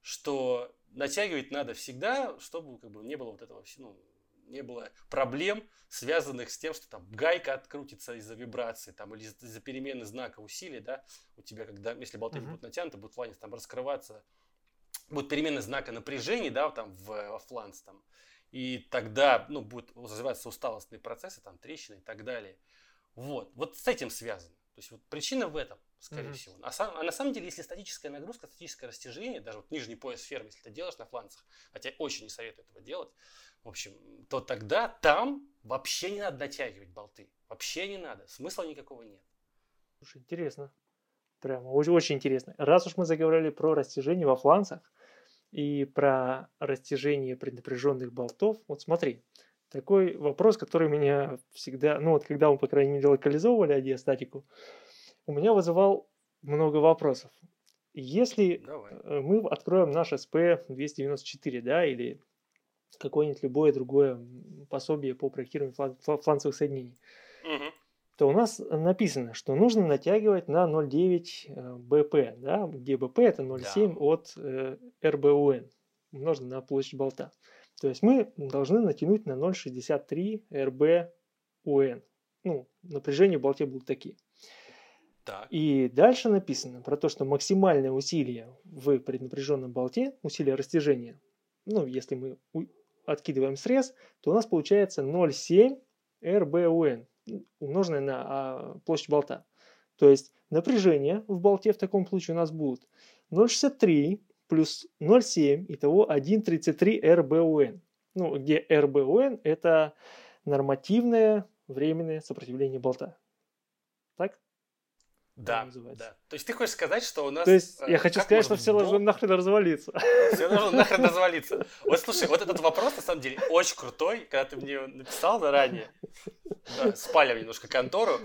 что натягивать надо всегда, чтобы как бы не было вот этого, ну, не было проблем, связанных с тем, что там гайка открутится из-за вибрации, там, или из-за перемены знака усилия, да, у тебя, когда, если болты uh-huh. будут натянуты, будет фланец там раскрываться, будет перемена знака напряжения, да, там, в, во фланц, там, и тогда, ну, будет развиваться усталостные процессы, там, трещины и так далее. Вот, вот с этим связано. То есть вот причина в этом, скорее mm-hmm. всего. А, сам, а на самом деле, если статическая нагрузка, статическое растяжение, даже вот нижний пояс фермы, если ты делаешь на фланцах, хотя очень не советую этого делать, в общем, то тогда там вообще не надо натягивать болты. Вообще не надо. Смысла никакого нет. Слушай, интересно. Прямо очень, очень интересно. Раз уж мы заговорили про растяжение во фланцах и про растяжение преднапряженных болтов, вот смотри, такой вопрос, который меня всегда, ну вот когда мы, по крайней мере, локализовывали адиастатику, у меня вызывал много вопросов. Если Давай. э, мы откроем наш SP-294, да, или какое-нибудь любое другое пособие по проектированию флан- фла- фланцевых соединений, Мгм. то у нас написано, что нужно натягивать на 0,9 э, БП, да, где БП это 0,7 от э, РБУН, умноженное на площадь болта. То есть мы должны натянуть на 0,63 РБУН. Ну, напряжения в болте будут такие. Так. И дальше написано про то, что максимальное усилие в преднапряженном болте, усилие растяжения, ну, если мы откидываем срез, то у нас получается 0,7 РБУН, умноженное на а, площадь болта. То есть напряжение в болте в таком случае у нас будут 0,63 плюс 0,7, итого 1,33 РБУН. Ну, где РБУН это нормативное временное сопротивление болта. Так? Да, да. То есть ты хочешь сказать, что у нас... То есть э, я хочу как сказать, что все должно нахрен развалиться. Все должно нахрен развалиться. Вот слушай, вот этот вопрос на самом деле очень крутой. Когда ты мне написал заранее, спалив немножко контору,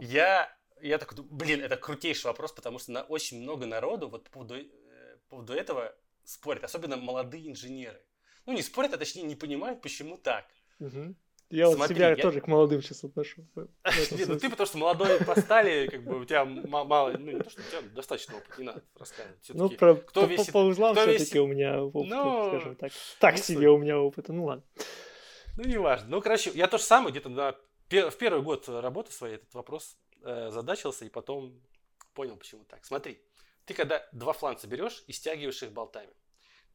я, я такой, блин, это крутейший вопрос, потому что на очень много народу вот по поводу, э, по поводу этого спорят, особенно молодые инженеры. Ну, не спорят, а точнее не понимают, почему так. Мгм. Я вот Смотри, себя я- тоже к молодым сейчас отношу. Нет, ну ты потому что молодой по стали, как бы у тебя мало, ну не то, что у тебя достаточно опыта, не надо рассказывать. Ну, про, кто по, весит- по узлам все-таки у меня опыт, Ну, скажем так. Так себе у меня опыта, ну ладно. Ну, не важно. Ну, короче, я то же самое где-то на в первый год работы своей этот вопрос э, задачился и потом понял, почему так. Смотри, ты когда два фланца берешь и стягиваешь их болтами,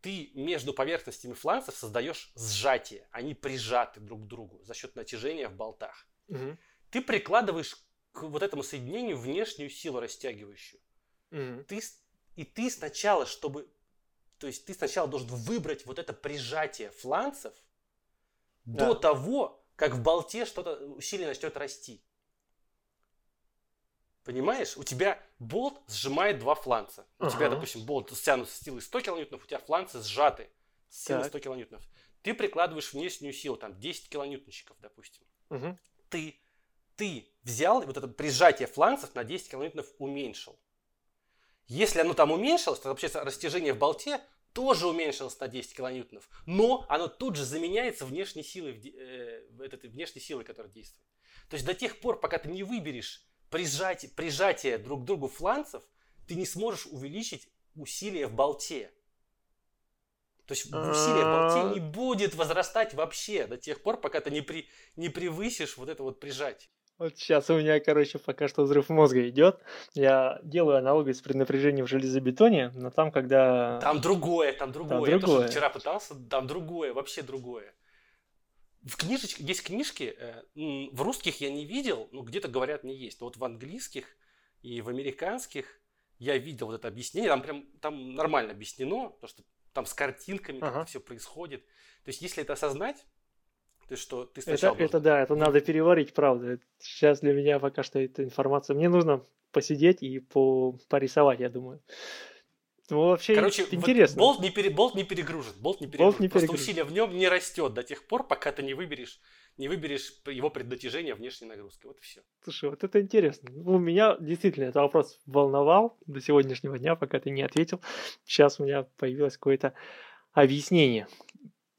ты между поверхностями фланцев создаешь сжатие. Они прижаты друг к другу за счет натяжения в болтах. Мгм. Ты прикладываешь к вот этому соединению внешнюю силу растягивающую. Мгм. Ты, и ты сначала, чтобы... То есть ты сначала должен выбрать вот это прижатие фланцев Да. до того, как в болте что-то усилие начнет расти. Понимаешь? У тебя болт сжимает два фланца. У тебя, Ага. допустим, болт стянут с силой 100 килоньютонов, у тебя фланцы сжаты с силой Так. 100 килоньютонов. Ты прикладываешь внешнюю силу, там 10 килоньютончиков, допустим. Мгм. Ты, ты взял и вот это прижатие фланцев на 10 килоньютонов уменьшил. Если оно там уменьшилось, то вообще растяжение в болте тоже уменьшилось на 10 килоньютонов. Но оно тут же заменяется внешней силой, э, этой внешней силой, которая действует. То есть до тех пор, пока ты не выберешь прижатие, прижатие друг к другу фланцев, ты не сможешь увеличить усилие в болте. То есть усилие в болте не будет возрастать вообще до тех пор, пока ты не, при, не превысишь вот это вот прижатие. Вот сейчас у меня, короче, пока что взрыв мозга идет. Я делаю аналогию с преднапряжением в железобетоне, но там, когда... Там другое, там другое. Там Я тоже другое. вчера пытался, там другое, вообще другое. В книжечке, есть книжки, э, в русских я не видел, но где-то говорят не есть. Но вот в английских и в американских я видел вот это объяснение. Там прям там нормально объяснено, потому что там с картинками Ага. это все происходит. То есть если это осознать, то есть что ты Это, сначала это должен- да, это надо переварить, правда. Сейчас для меня пока что эта информация. Мне нужно посидеть и по, порисовать, я думаю. Ну, вообще Короче, вот интересно. болт не, пере, болт не перегружен. Болт не Болт перегружен. не Просто перегружен. усилие в нем не растет до тех пор, пока ты не выберешь, не выберешь его преднатяжение внешней нагрузкой. Вот и все. Слушай, вот это интересно. Ну, меня действительно этот вопрос волновал до сегодняшнего дня, пока ты не ответил. Сейчас у меня появилось какое-то объяснение,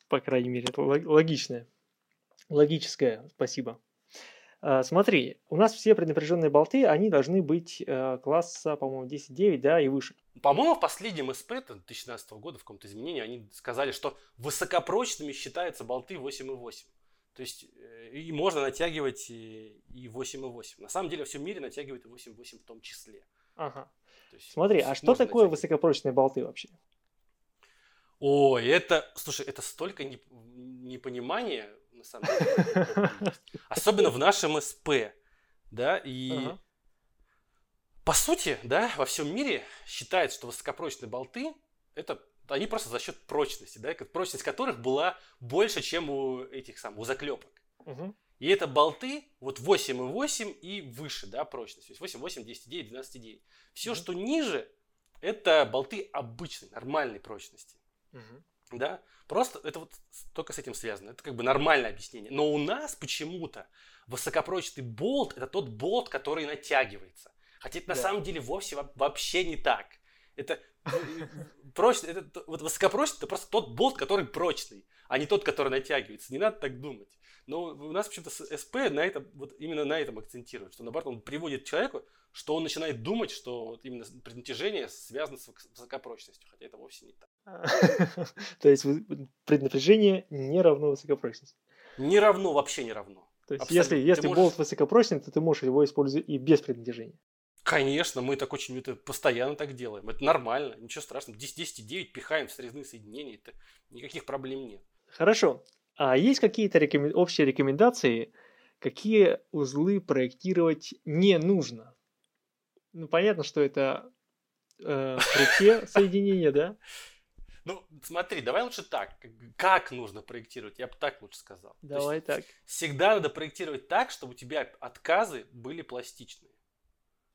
по крайней мере, логичное. Логическое, спасибо. А, Смотри, у нас все преднапряженные болты, они должны быть э, класса, по-моему, 10.9, да, и выше. По-моему, в последнем СП 2017 года в каком-то изменении они сказали, что высокопрочными считаются болты 8,8. То есть э, и можно натягивать и и 8,8. На самом деле, во всем мире натягивают и 8,8 в том числе. Ага. То есть Смотри, а что такое натягивать. высокопрочные болты вообще? Ой, это, слушай, это столько не- непонимания, самом деле. Особенно в нашем СП, да, и Ага. по сути, да, во всем мире считают, что высокопрочные болты, это они просто за счет прочности, да, прочность которых была больше, чем у этих самых, у заклепок. И это болты вот 8,8 и выше, да, прочность. То есть 8,8, 10,9, 12,9. Все, Мгм. что ниже, это болты обычной, нормальной прочности. Мгм. Да, просто это вот только с этим связано. Это как бы нормальное объяснение. Но у нас почему-то высокопрочный болт это тот болт, который натягивается. Хотя это да. на самом деле вовсе вообще не так. Это прочный, это вот высокопрочный, это просто тот болт, который прочный, а не тот, который натягивается. Не надо так думать. Но у нас почему-то СП на этом, вот именно на этом акцентирует, что наоборот он приводит человеку, что он начинает думать, что вот именно преднапряжение связано с высокопрочностью, хотя это вовсе не так. То есть преднапряжение не равно высокопрочности? Не равно, вообще не равно. То есть если, если можешь... болт высокопрочный, то ты можешь его использовать и без преднатяжения. Конечно, мы так очень это постоянно так делаем. Это нормально, ничего страшного. 10-10-9 пихаем в срезные соединения, это никаких проблем нет. Хорошо. А есть какие-то рекомен... общие рекомендации, какие узлы проектировать не нужно? Ну, понятно, что это э, руке соединение, да? Ну, смотри, давай лучше так. Как нужно проектировать? Я бы так лучше сказал. Давай так. Всегда надо проектировать так, чтобы у тебя отказы были пластичные.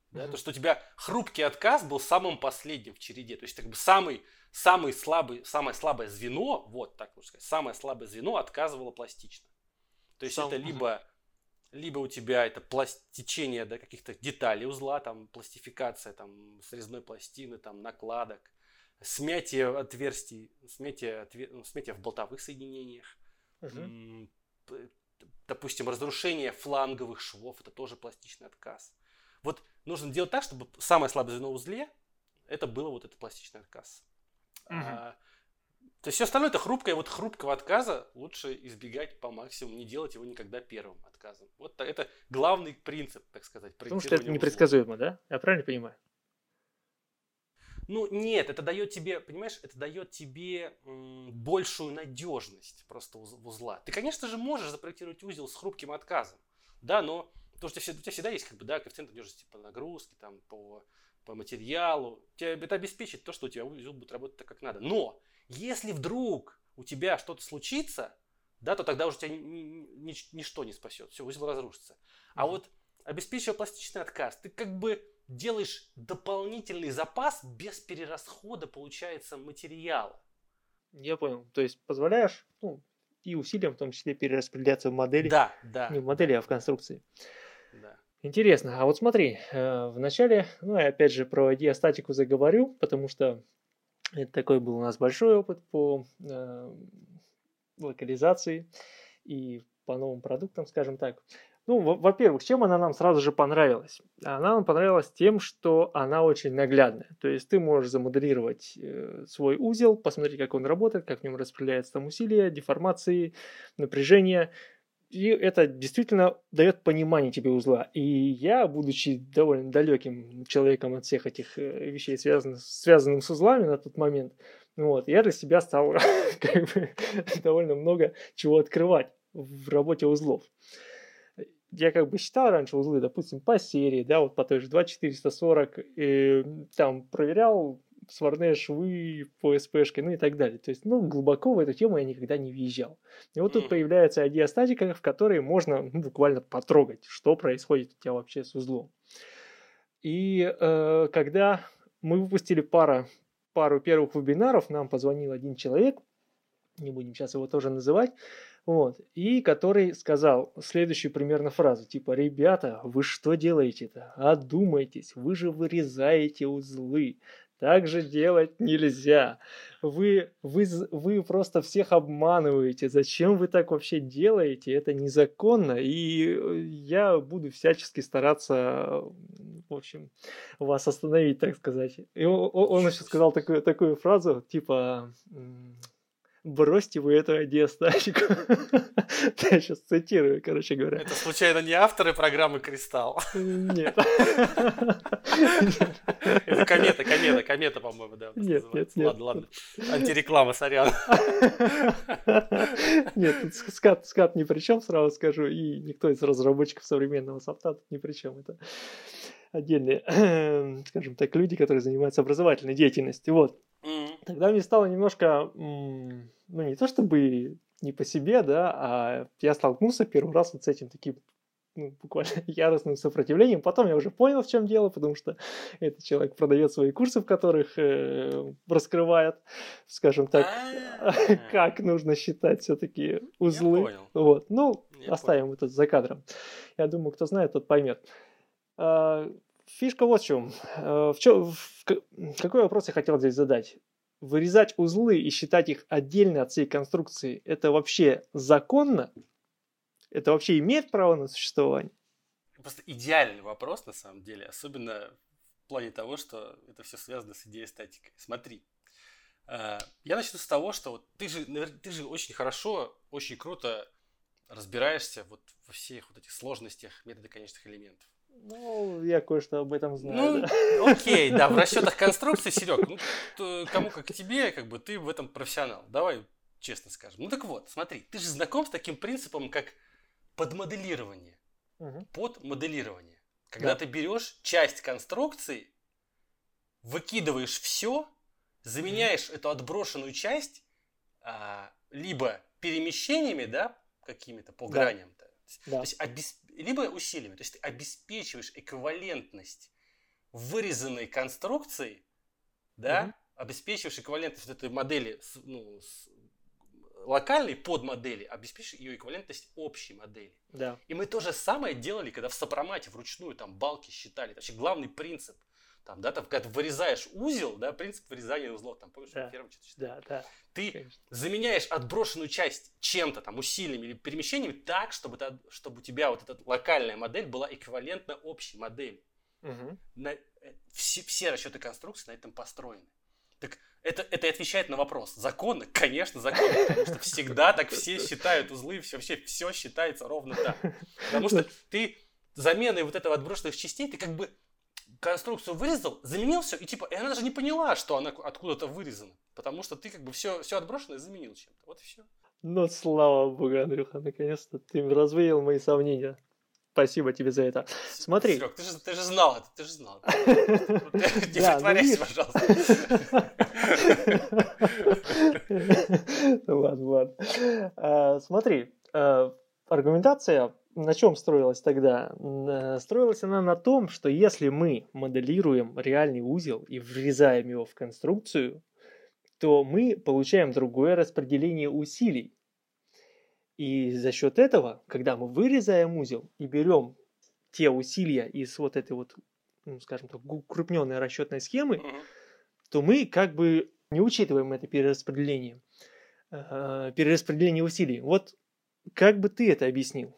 Да? Mm-hmm. То, что у тебя хрупкий отказ был самым последним в череде. То есть, как бы самый, самый слабый, самое слабое звено, вот так можно сказать, самое слабое звено отказывало пластично. То есть, Сам... это либо, либо у тебя это пластичение да, каких-то деталей узла, там, пластификация там, срезной пластины, там, накладок, смятие отверстий, смятие, отвер... Ну, смятие в болтовых соединениях, uh-huh. допустим, разрушение фланговых швов, это тоже пластичный отказ. Вот нужно делать так, чтобы самое слабое звено в узле это было вот этот пластичный отказ. Угу. А, то есть все остальное это хрупкое, вот хрупкого отказа лучше избегать по максимуму, не делать его никогда первым отказом. Вот это главный принцип, так сказать. Потому что это непредсказуемо, да? Я правильно понимаю? Ну, нет, это дает тебе, понимаешь, это дает тебе м, большую надежность просто узла. Ты, конечно же, можешь запроектировать узел с хрупким отказом, да, но Потому что у тебя всегда есть как бы, да, коэффициент надежности по нагрузке, там, по, по материалу. Тебе это обеспечит то, что у тебя узел будет работать так, как надо. Но если вдруг у тебя что-то случится, да, то тогда уже тебя ни, ни, ничто не спасет. Все, узел разрушится. А вот обеспечивая пластичный отказ, ты как бы делаешь дополнительный запас без перерасхода, получается, материала. Я понял. То есть позволяешь ну, и усилиям, в том числе, перераспределяться в модели. Да, да. Не в модели, а в конструкции. Интересно. А вот смотри, э, в начале, ну, я опять же про диастатику заговорю, потому что это такой был у нас большой опыт по э, локализации и по новым продуктам, скажем так. Ну, во-первых, чем она нам сразу же понравилась? Она нам понравилась тем, что она очень наглядная. То есть ты можешь замоделировать э, свой узел, посмотреть, как он работает, как в нем распределяется там усилия, деформации, напряжение, и это действительно дает понимание тебе узла. И я, будучи довольно далеким человеком от всех этих э, вещей, связанных, связанным с узлами на тот момент, вот, я для себя стал как бы, довольно много чего открывать в работе узлов. Я как бы считал раньше узлы, допустим, по серии, да, вот по той же 2440, и там проверял сварные швы по СПшке, ну и так далее. То есть, ну, глубоко в эту тему я никогда не въезжал. И вот тут появляется диастатика, в которой можно ну, буквально потрогать, что происходит у тебя вообще с узлом. И э, когда мы выпустили пара, пару первых вебинаров, нам позвонил один человек, не будем сейчас его тоже называть, вот, и который сказал следующую примерно фразу, типа, ребята, вы что делаете-то? Одумайтесь, вы же вырезаете узлы, так же делать нельзя. Вы, вы, вы просто всех обманываете. Зачем вы так вообще делаете? Это незаконно. И я буду всячески стараться, в общем, вас остановить, так сказать. И он, он еще сказал такую, такую фразу, типа, бросьте вы эту диастатику. Я сейчас цитирую, короче говоря. Это случайно не авторы программы «Кристалл»? Нет. Это комета, комета, комета, по-моему, да. Нет, нет, нет. Ладно, ладно. Антиреклама, сорян. Нет, тут скат, скат ни при чем, сразу скажу, и никто из разработчиков современного софта тут ни при чем. Это отдельные, скажем так, люди, которые занимаются образовательной деятельностью. Вот. Тогда мне стало немножко, ну не то чтобы не по себе, да, а я столкнулся первый раз вот с этим таким ну, буквально яростным сопротивлением. Потом я уже понял, в чем дело, потому что этот человек продает свои курсы, в которых э, раскрывает, скажем так, как нужно считать все-таки узлы. Вот. Ну, оставим это за кадром. Я думаю, кто знает, тот поймет. А, фишка вот в чем. В чем в, какой вопрос я хотел здесь задать? Вырезать узлы и считать их отдельно от всей конструкции, это вообще законно? Это вообще имеет право на существование? Просто идеальный вопрос, на самом деле, особенно в плане того, что это все связано с идеей статикой. Смотри, э, я начну с того, что вот ты же, ты же очень хорошо, очень круто разбираешься вот во всех вот этих сложностях метода конечных элементов. Ну, я кое-что об этом знаю. Ну, да. окей, да, в расчетах конструкции, Серег, ну, то, кому как тебе, как бы ты в этом профессионал. Давай честно скажем. Ну так вот, смотри, ты же знаком с таким принципом, как подмоделирование. Угу. Подмоделирование. Когда да. ты берешь часть конструкции, выкидываешь все, заменяешь угу. эту отброшенную часть а, либо перемещениями, да, какими-то по да. граням. Да. То есть обесп... либо усилиями. То есть ты обеспечиваешь эквивалентность вырезанной конструкции, да, угу. обеспечиваешь эквивалентность вот этой модели ну, с локальной подмодели, обеспечиваешь ее эквивалентность общей модели. Да. И мы то же самое делали, когда в сопромате вручную там балки считали. Это вообще главный принцип. Там, да, там, когда ты вырезаешь узел, да, принцип вырезания узлов, там, помнишь, да. первым что-то Да, да. Ты Конечно. заменяешь отброшенную часть чем-то, там, усилиями или перемещениями так, чтобы, это, чтобы у тебя вот эта локальная модель была эквивалентна общей модели. Угу. На, э, все, все расчеты конструкции на этом построены. Так это, это отвечает на вопрос. Законно? Конечно, законно. Потому что всегда так все считают узлы, все, вообще все считается ровно так. Потому что ты заменой вот этого отброшенных частей, ты как бы конструкцию вырезал, заменил все, и типа, и она даже не поняла, что она откуда-то вырезана. Потому что ты как бы все, все отброшенное заменил чем-то. Вот и все. Ну, слава богу, Андрюха, наконец-то ты развеял мои сомнения. Спасибо тебе за это. Смотри. Серег, ты же, ты же знал это, ты же знал. Не притворяйся, пожалуйста. Ладно, ладно. Смотри, а, аргументация на чем строилась тогда? Э, строилась она на том, что если мы моделируем реальный узел и врезаем его в конструкцию, то мы получаем другое распределение усилий. И за счет этого, когда мы вырезаем узел и берем те усилия из вот этой вот, ну, скажем так, укрупненной расчетной схемы, mm-hmm. то мы как бы не учитываем это перераспределение, э, перераспределение усилий. Вот как бы ты это объяснил?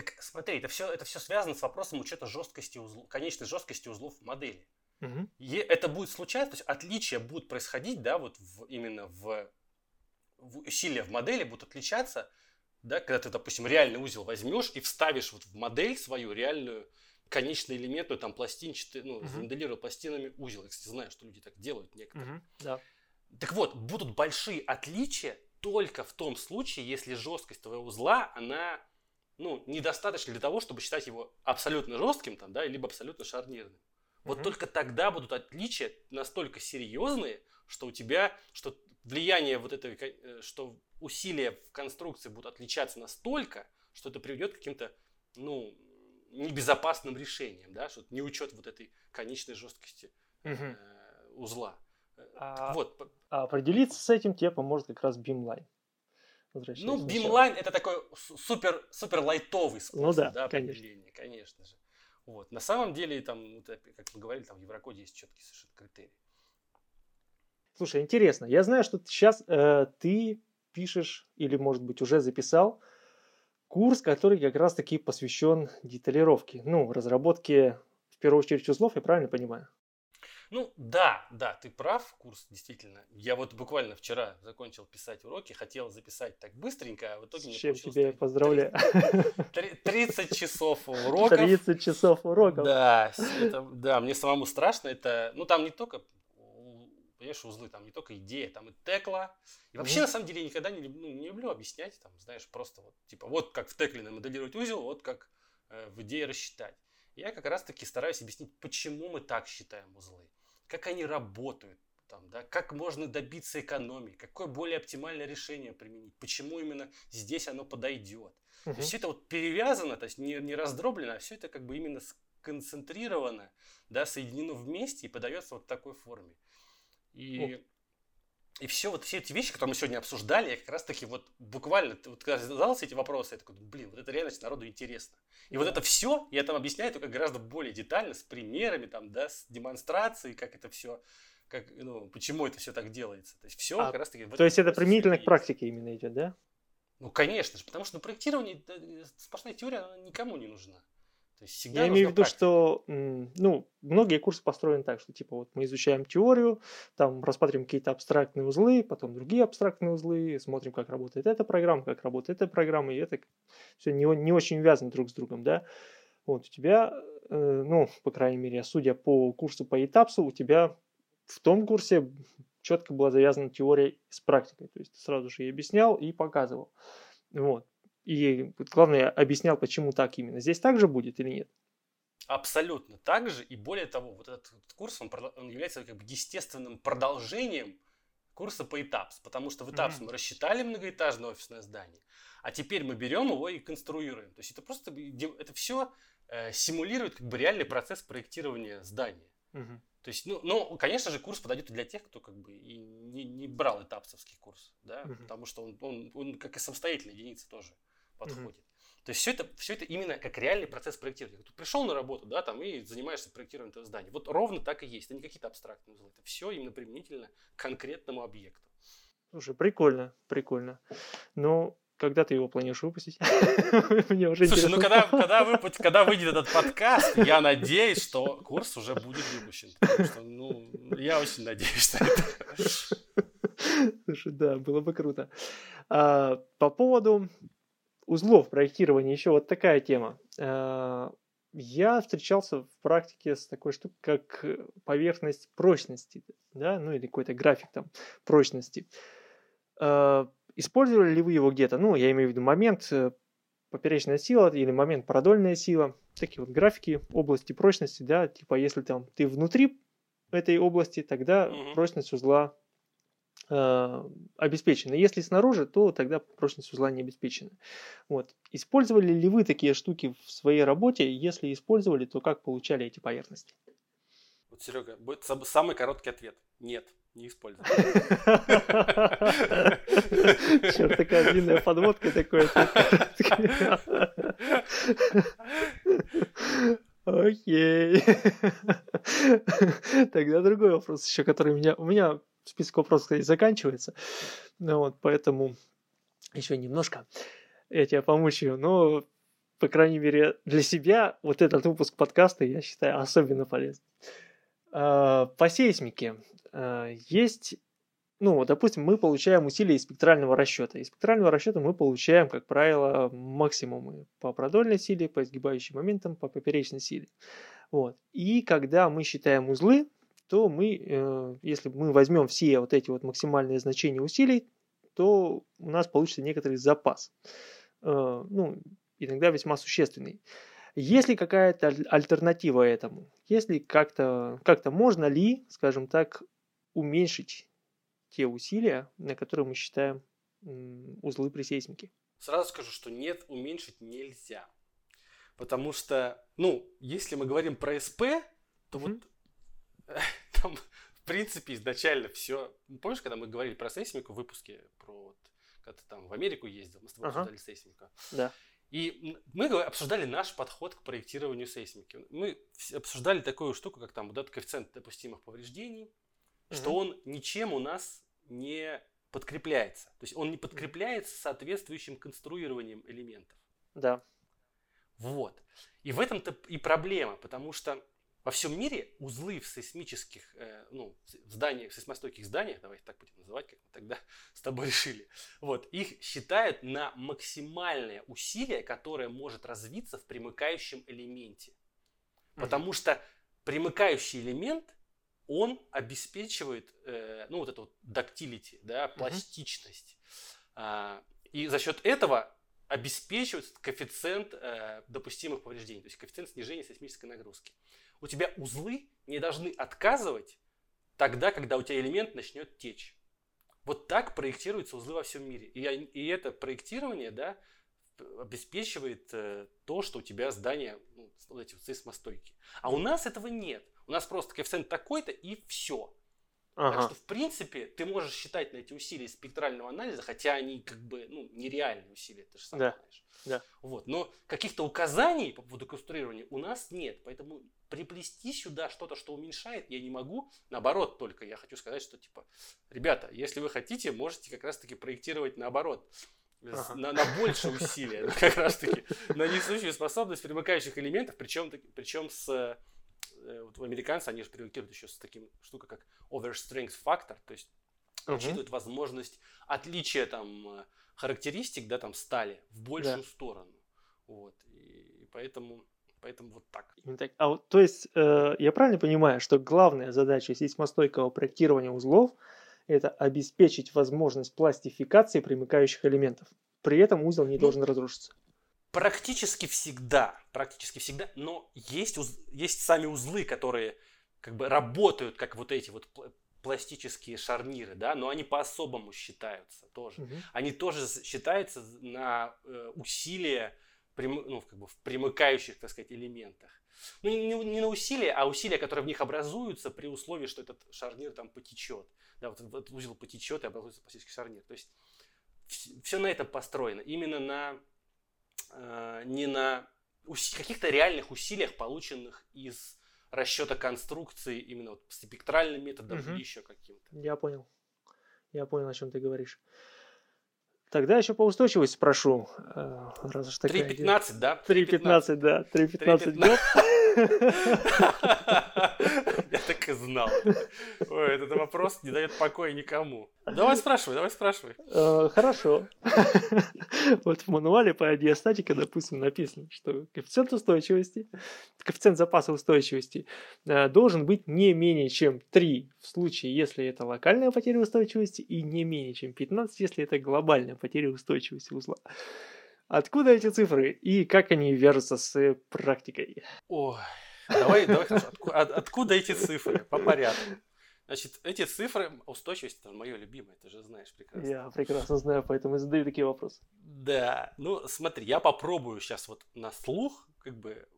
Так смотри, это все, это все связано с вопросом учета жесткости узлов, конечной жесткости узлов модели. Угу. И это будет случаться, то есть отличия будут происходить, да, вот в, именно в, в усилия в модели будут отличаться, да, когда ты, допустим, реальный узел возьмешь и вставишь вот в модель свою реальную конечно элементную, там, пластинчатую, ну, uh-huh. замоделировал пластинами узел. Я, кстати, знаю, что люди так делают некоторые. Uh-huh. Да. Так вот, будут большие отличия только в том случае, если жесткость твоего узла, она ну, недостаточно для того, чтобы считать его абсолютно жестким, там, да, либо абсолютно шарнирным. Вот mm только тогда будут отличия настолько серьезные, что у тебя, что влияние вот этого, э, что усилия в конструкции будут отличаться настолько, что это приведет к каким-то, ну, небезопасным решениям, да, что не учет вот этой конечной жесткости mm э, узла. Э, а, вот. А определиться с этим тебе поможет как раз Beamline. Ну, Beamline это такой супер, супер лайтовый способ ну, да, да, определения, конечно. конечно же. Вот. На самом деле, там, как мы говорили, там в Еврокоде есть четкие совершенно критерии. Слушай, интересно. Я знаю, что сейчас э, ты пишешь или, может быть, уже записал курс, который как раз-таки посвящен деталировке, ну, разработке, в первую очередь, узлов, я правильно понимаю? Ну, да, да, ты прав, курс действительно. Я вот буквально вчера закончил писать уроки, хотел записать так быстренько, а в итоге С чем тебе поздравляю. 30 часов уроков. 30 часов уроков. Да, это, да, мне самому страшно. Это, ну, там не только понимаешь, узлы, там не только идея, там и текла. И вообще, mm-hmm. на самом деле, я никогда не, ну, не люблю объяснять, там, знаешь, просто вот, типа, вот как в текле моделировать узел, вот как э, в идее рассчитать. Я как раз-таки стараюсь объяснить, почему мы так считаем узлы как они работают, там, да, как можно добиться экономии, какое более оптимальное решение применить, почему именно здесь оно подойдет. Угу. То есть все это вот перевязано, то есть не, не раздроблено, а все это как бы именно сконцентрировано, да, соединено вместе и подается вот в такой форме. И И все, вот все эти вещи, которые мы сегодня обсуждали, я как раз таки вот буквально, вот когда задался эти вопросы, я такой, блин, вот это реально народу интересно. И вот это все я там объясняю только гораздо более детально, с примерами, там, да, с демонстрацией, как это все, как, ну, почему это все так делается. То есть все а, как раз таки... То есть это применительно к практике именно идет, да? Ну, конечно же, потому что на проектировании сплошная теория, она никому не нужна. То есть всегда Я имею в виду, практика. что ну, многие курсы построены так, что типа вот мы изучаем теорию, там рассматриваем какие-то абстрактные узлы, потом другие абстрактные узлы, смотрим, как работает эта программа, как работает эта программа, и это все не, не очень связано друг с другом, да. Вот у тебя, э, ну, по крайней мере, судя по курсу по этапсу, у тебя в том курсе четко была завязана теория с практикой. То есть ты сразу же и объяснял, и показывал. Вот. И главное, объяснял, почему так именно. Здесь также будет или нет? Абсолютно так же. И более того, вот этот курс, он, он является как бы естественным продолжением курса по этапс. Потому что в этапс mm-hmm. мы рассчитали многоэтажное офисное здание, а теперь мы берем его и конструируем. То есть это просто, это все э, симулирует как бы реальный процесс проектирования здания. Mm-hmm. То есть, ну, ну, конечно же, курс подойдет для тех, кто как бы и не, не брал этапсовский курс, да, mm-hmm. потому что он, он, он как и самостоятельная единица тоже подходит. Mm-hmm. То есть все это, все это именно как реальный процесс проектирования. Ты пришел на работу, да, там и занимаешься проектированием этого здания. Вот ровно так и есть. Это не какие-то абстрактные узлы. Это все именно применительно к конкретному объекту. Слушай, прикольно, прикольно. Ну, когда ты его планируешь выпустить? Мне уже Слушай, ну когда, когда, выпу- когда выйдет этот подкаст, я надеюсь, что курс уже будет выпущен. Потому что, ну, я очень надеюсь на это. Слушай, да, было бы круто. А, по поводу узлов проектирования еще вот такая тема. А, я встречался в практике с такой штукой, как поверхность прочности, да, ну или какой-то график там прочности. А, использовали ли вы его где-то? Ну, я имею в виду момент э, поперечная сила или момент продольная сила. Такие вот графики области прочности, да, типа если там ты внутри этой области, тогда mm-hmm. прочность узла э, обеспечена. Если снаружи, то тогда прочность узла не обеспечена. Вот. Использовали ли вы такие штуки в своей работе? Если использовали, то как получали эти поверхности? Вот, Серега, будет самый короткий ответ. Нет, не использовал. Черт, такая длинная подводка такой. Окей. Тогда другой вопрос еще, который меня, у меня список вопросов, кстати, заканчивается. Ну вот, поэтому еще немножко я тебя помучаю. Но, по крайней мере, для себя вот этот выпуск подкаста я считаю особенно полезным. А, по сейсмике а, есть ну, допустим, мы получаем усилия из спектрального расчета. Из спектрального расчета мы получаем, как правило, максимумы по продольной силе, по изгибающим моментам, по поперечной силе. Вот. И когда мы считаем узлы, то мы, э, если мы возьмем все вот эти вот максимальные значения усилий, то у нас получится некоторый запас. Э, ну, иногда весьма существенный. Есть ли какая-то альтернатива этому? Если как-то как можно ли, скажем так, уменьшить те усилия, на которые мы считаем узлы при сейсмике? Сразу скажу, что нет, уменьшить нельзя. Потому что, ну, если мы говорим про СП, то mm-hmm. вот там, в принципе, изначально все... Помнишь, когда мы говорили про сейсмику в выпуске, про вот, когда ты там в Америку ездил, мы с тобой ага. обсуждали сейсмику. Да. И мы обсуждали наш подход к проектированию сейсмики. Мы обсуждали такую штуку, как там вот этот коэффициент допустимых повреждений, угу. что он ничем у нас не подкрепляется. То есть он не подкрепляется соответствующим конструированием элементов. Да. Вот. И в этом-то и проблема, потому что во всем мире узлы в сейсмических, э, ну, в зданиях, в сейсмостойких зданиях, давайте так будем называть, как мы тогда с тобой решили, вот, их считают на максимальное усилие, которое может развиться в примыкающем элементе. Потому что примыкающий элемент, он обеспечивает, э, ну, вот эту вот дактилити, да, пластичность. Э, и за счет этого обеспечивается коэффициент э, допустимых повреждений, то есть коэффициент снижения сейсмической нагрузки у тебя узлы не должны отказывать тогда, когда у тебя элемент начнет течь. Вот так проектируются узлы во всем мире. И, и это проектирование да, обеспечивает э, то, что у тебя здание ну, вот эти вот сейсмостойкие. А у нас этого нет. У нас просто коэффициент такой-то и все. Ага. Так что, в принципе, ты можешь считать на эти усилия спектрального анализа, хотя они как бы ну, нереальные усилия, ты же сам да. знаешь. Да. Вот. Но каких-то указаний по поводу конструирования у нас нет. Поэтому приплести сюда что-то, что уменьшает, я не могу. Наоборот, только я хочу сказать, что типа, ребята, если вы хотите, можете как раз-таки проектировать наоборот. Ага. На, на больше усилия, как раз таки, на несущую способность примыкающих элементов, причем, причем с Э, вот американцы, они же привыкли еще с таким штукой, как overstrength factor, то есть uh-huh. учитывают возможность отличия там э, характеристик, да, там стали в большую да. сторону. Вот. И, и поэтому, поэтому вот так. Именно так. А вот, то есть, э, я правильно понимаю, что главная задача сейсмостойкого проектирования узлов это обеспечить возможность пластификации примыкающих элементов. При этом узел не ну, должен разрушиться. Практически всегда, практически всегда, но есть, уз, есть сами узлы, которые как бы работают как вот эти вот пластические шарниры, да, но они по-особому считаются тоже. Угу. Они тоже считаются на э, усилия прим, ну, как бы в примыкающих, так сказать, элементах. Ну, не, не на усилия, а усилия, которые в них образуются при условии, что этот шарнир там потечет. Да, вот этот узел потечет и образуется пластический шарнир. То есть все на этом построено. Именно на Э, не на каких-то реальных усилиях, полученных из расчета конструкции именно вот спектральным методом угу. или еще каким-то. Я понял. Я понял, о чем ты говоришь. Тогда еще по устойчивости спрошу. 3.15, да? 3.15, да. 3.15 год. Я так и знал. Ой, этот вопрос не дает покоя никому. Давай спрашивай, давай спрашивай. Э, хорошо. Вот в мануале по диастатике, допустим, написано, что коэффициент устойчивости, коэффициент запаса устойчивости э, должен быть не менее чем 3 в случае, если это локальная потеря устойчивости, и не менее чем 15, если это глобальная потеря устойчивости узла. Откуда эти цифры и как они вяжутся с практикой? Ой, давай, давай хорошо. Откуда, откуда эти цифры? По порядку. Значит, эти цифры, устойчивость, это мое любимое, ты же знаешь прекрасно. Я прекрасно знаю, поэтому и задаю такие вопросы. Да, ну смотри, я попробую сейчас вот на слух, как бы,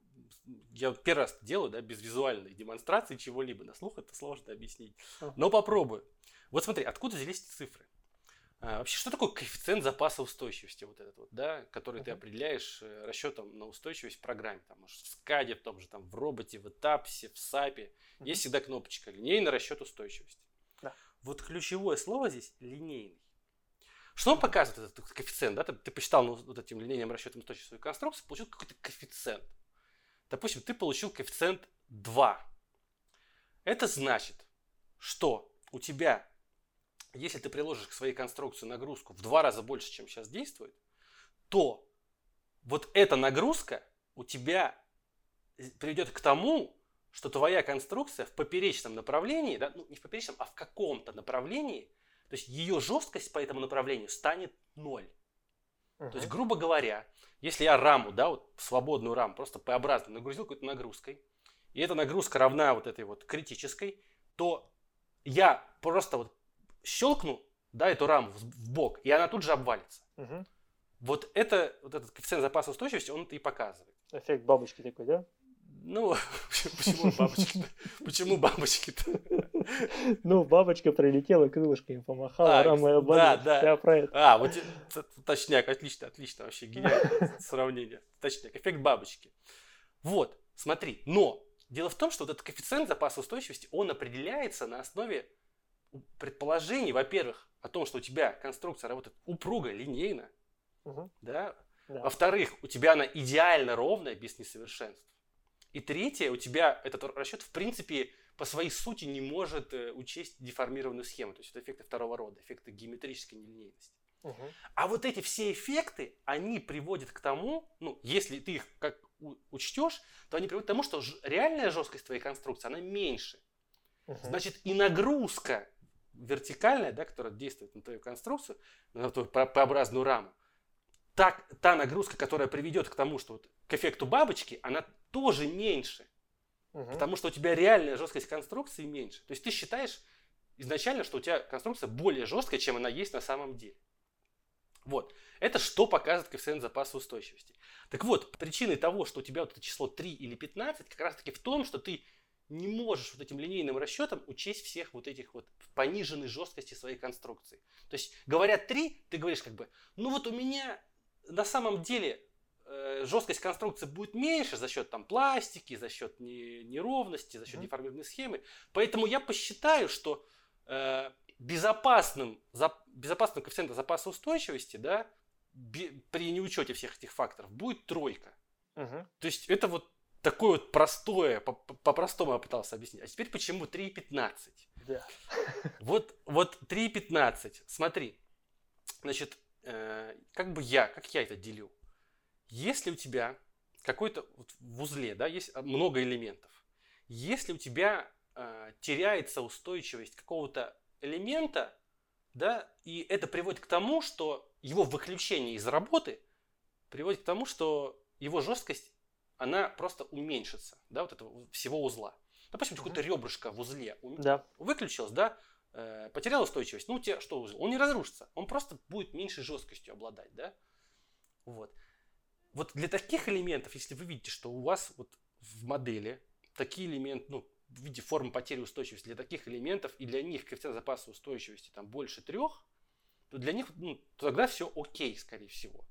я первый раз делаю, да, без визуальной демонстрации чего-либо. На слух это сложно объяснить, но попробую. Вот смотри, откуда взялись эти цифры? А, вообще, что такое коэффициент запаса устойчивости, вот этот вот, да, который uh-huh. ты определяешь э, расчетом на устойчивость в программе, там, может, в скаде, в том же, там, в роботе, в этапсе, в сапе, uh-huh. есть всегда кнопочка линейный расчет устойчивости. Да. Вот ключевое слово здесь линейный. Что он показывает, этот коэффициент, да, ты, ты посчитал ну, вот этим линейным расчетом устойчивости свою конструкцию, получил какой-то коэффициент. Допустим, ты получил коэффициент 2. Это значит, что у тебя если ты приложишь к своей конструкции нагрузку в два раза больше, чем сейчас действует, то вот эта нагрузка у тебя приведет к тому, что твоя конструкция в поперечном направлении, да, ну не в поперечном, а в каком-то направлении, то есть ее жесткость по этому направлению станет ноль. Uh-huh. То есть, грубо говоря, если я раму, да, вот свободную раму, просто П-образно нагрузил какой-то нагрузкой, и эта нагрузка равна вот этой вот критической, то я просто вот щелкну, да, эту раму в бок, и она тут же обвалится. Угу. Вот это, вот этот коэффициент запаса устойчивости, он это и показывает. Эффект бабочки такой, да? Ну, почему бабочки Почему бабочки-то? Ну, бабочка прилетела, крылышками помахала, а, рама обвалилась. Да, да. про это. А, вот точняк, отлично, отлично, вообще гениальное сравнение. Точняк, эффект бабочки. Вот, смотри, но дело в том, что вот этот коэффициент запаса устойчивости, он определяется на основе предположений, во-первых, о том, что у тебя конструкция работает упруго, линейно, угу. да? да. Во-вторых, у тебя она идеально ровная, без несовершенств. И третье, у тебя этот расчет, в принципе, по своей сути не может э, учесть деформированную схему. То есть это эффекты второго рода, эффекты геометрической нелинейности. Угу. А вот эти все эффекты, они приводят к тому, ну, если ты их как учтешь, то они приводят к тому, что реальная жесткость твоей конструкции, она меньше. Угу. Значит, и нагрузка вертикальная, да, которая действует на твою конструкцию, на твою П-образную раму, так, та нагрузка, которая приведет к тому, что вот к эффекту бабочки, она тоже меньше. Угу. Потому что у тебя реальная жесткость конструкции меньше. То есть ты считаешь изначально, что у тебя конструкция более жесткая, чем она есть на самом деле. Вот. Это что показывает коэффициент запаса устойчивости. Так вот, причиной того, что у тебя вот это число 3 или 15, как раз таки в том, что ты не можешь вот этим линейным расчетом учесть всех вот этих вот пониженной жесткости своей конструкции. То есть, говоря 3, ты говоришь как бы, ну вот у меня на самом деле э, жесткость конструкции будет меньше за счет там пластики, за счет не, неровности, за счет mm-hmm. деформированной схемы. Поэтому я посчитаю, что э, безопасным, за, безопасным коэффициентом запаса устойчивости, да, би, при неучете всех этих факторов будет тройка. Uh-huh. То есть это вот такое вот простое, по-простому я пытался объяснить. А теперь почему 3,15? Да. Вот, вот 3,15. Смотри, значит, э, как бы я, как я это делю? Если у тебя какой-то вот в узле, да, есть много элементов. Если у тебя э, теряется устойчивость какого-то элемента, да, и это приводит к тому, что его выключение из работы приводит к тому, что его жесткость, она просто уменьшится, да, вот этого всего узла. Допустим, угу. какое-то ребрышко в узле да. выключилось, да, э, потерял устойчивость, ну, у тебя что узел? Он не разрушится, он просто будет меньшей жесткостью обладать, да. Вот. Вот для таких элементов, если вы видите, что у вас вот в модели такие элементы, ну, в виде формы потери устойчивости для таких элементов, и для них коэффициент запаса устойчивости там больше трех, то для них, ну, то тогда все окей, скорее всего.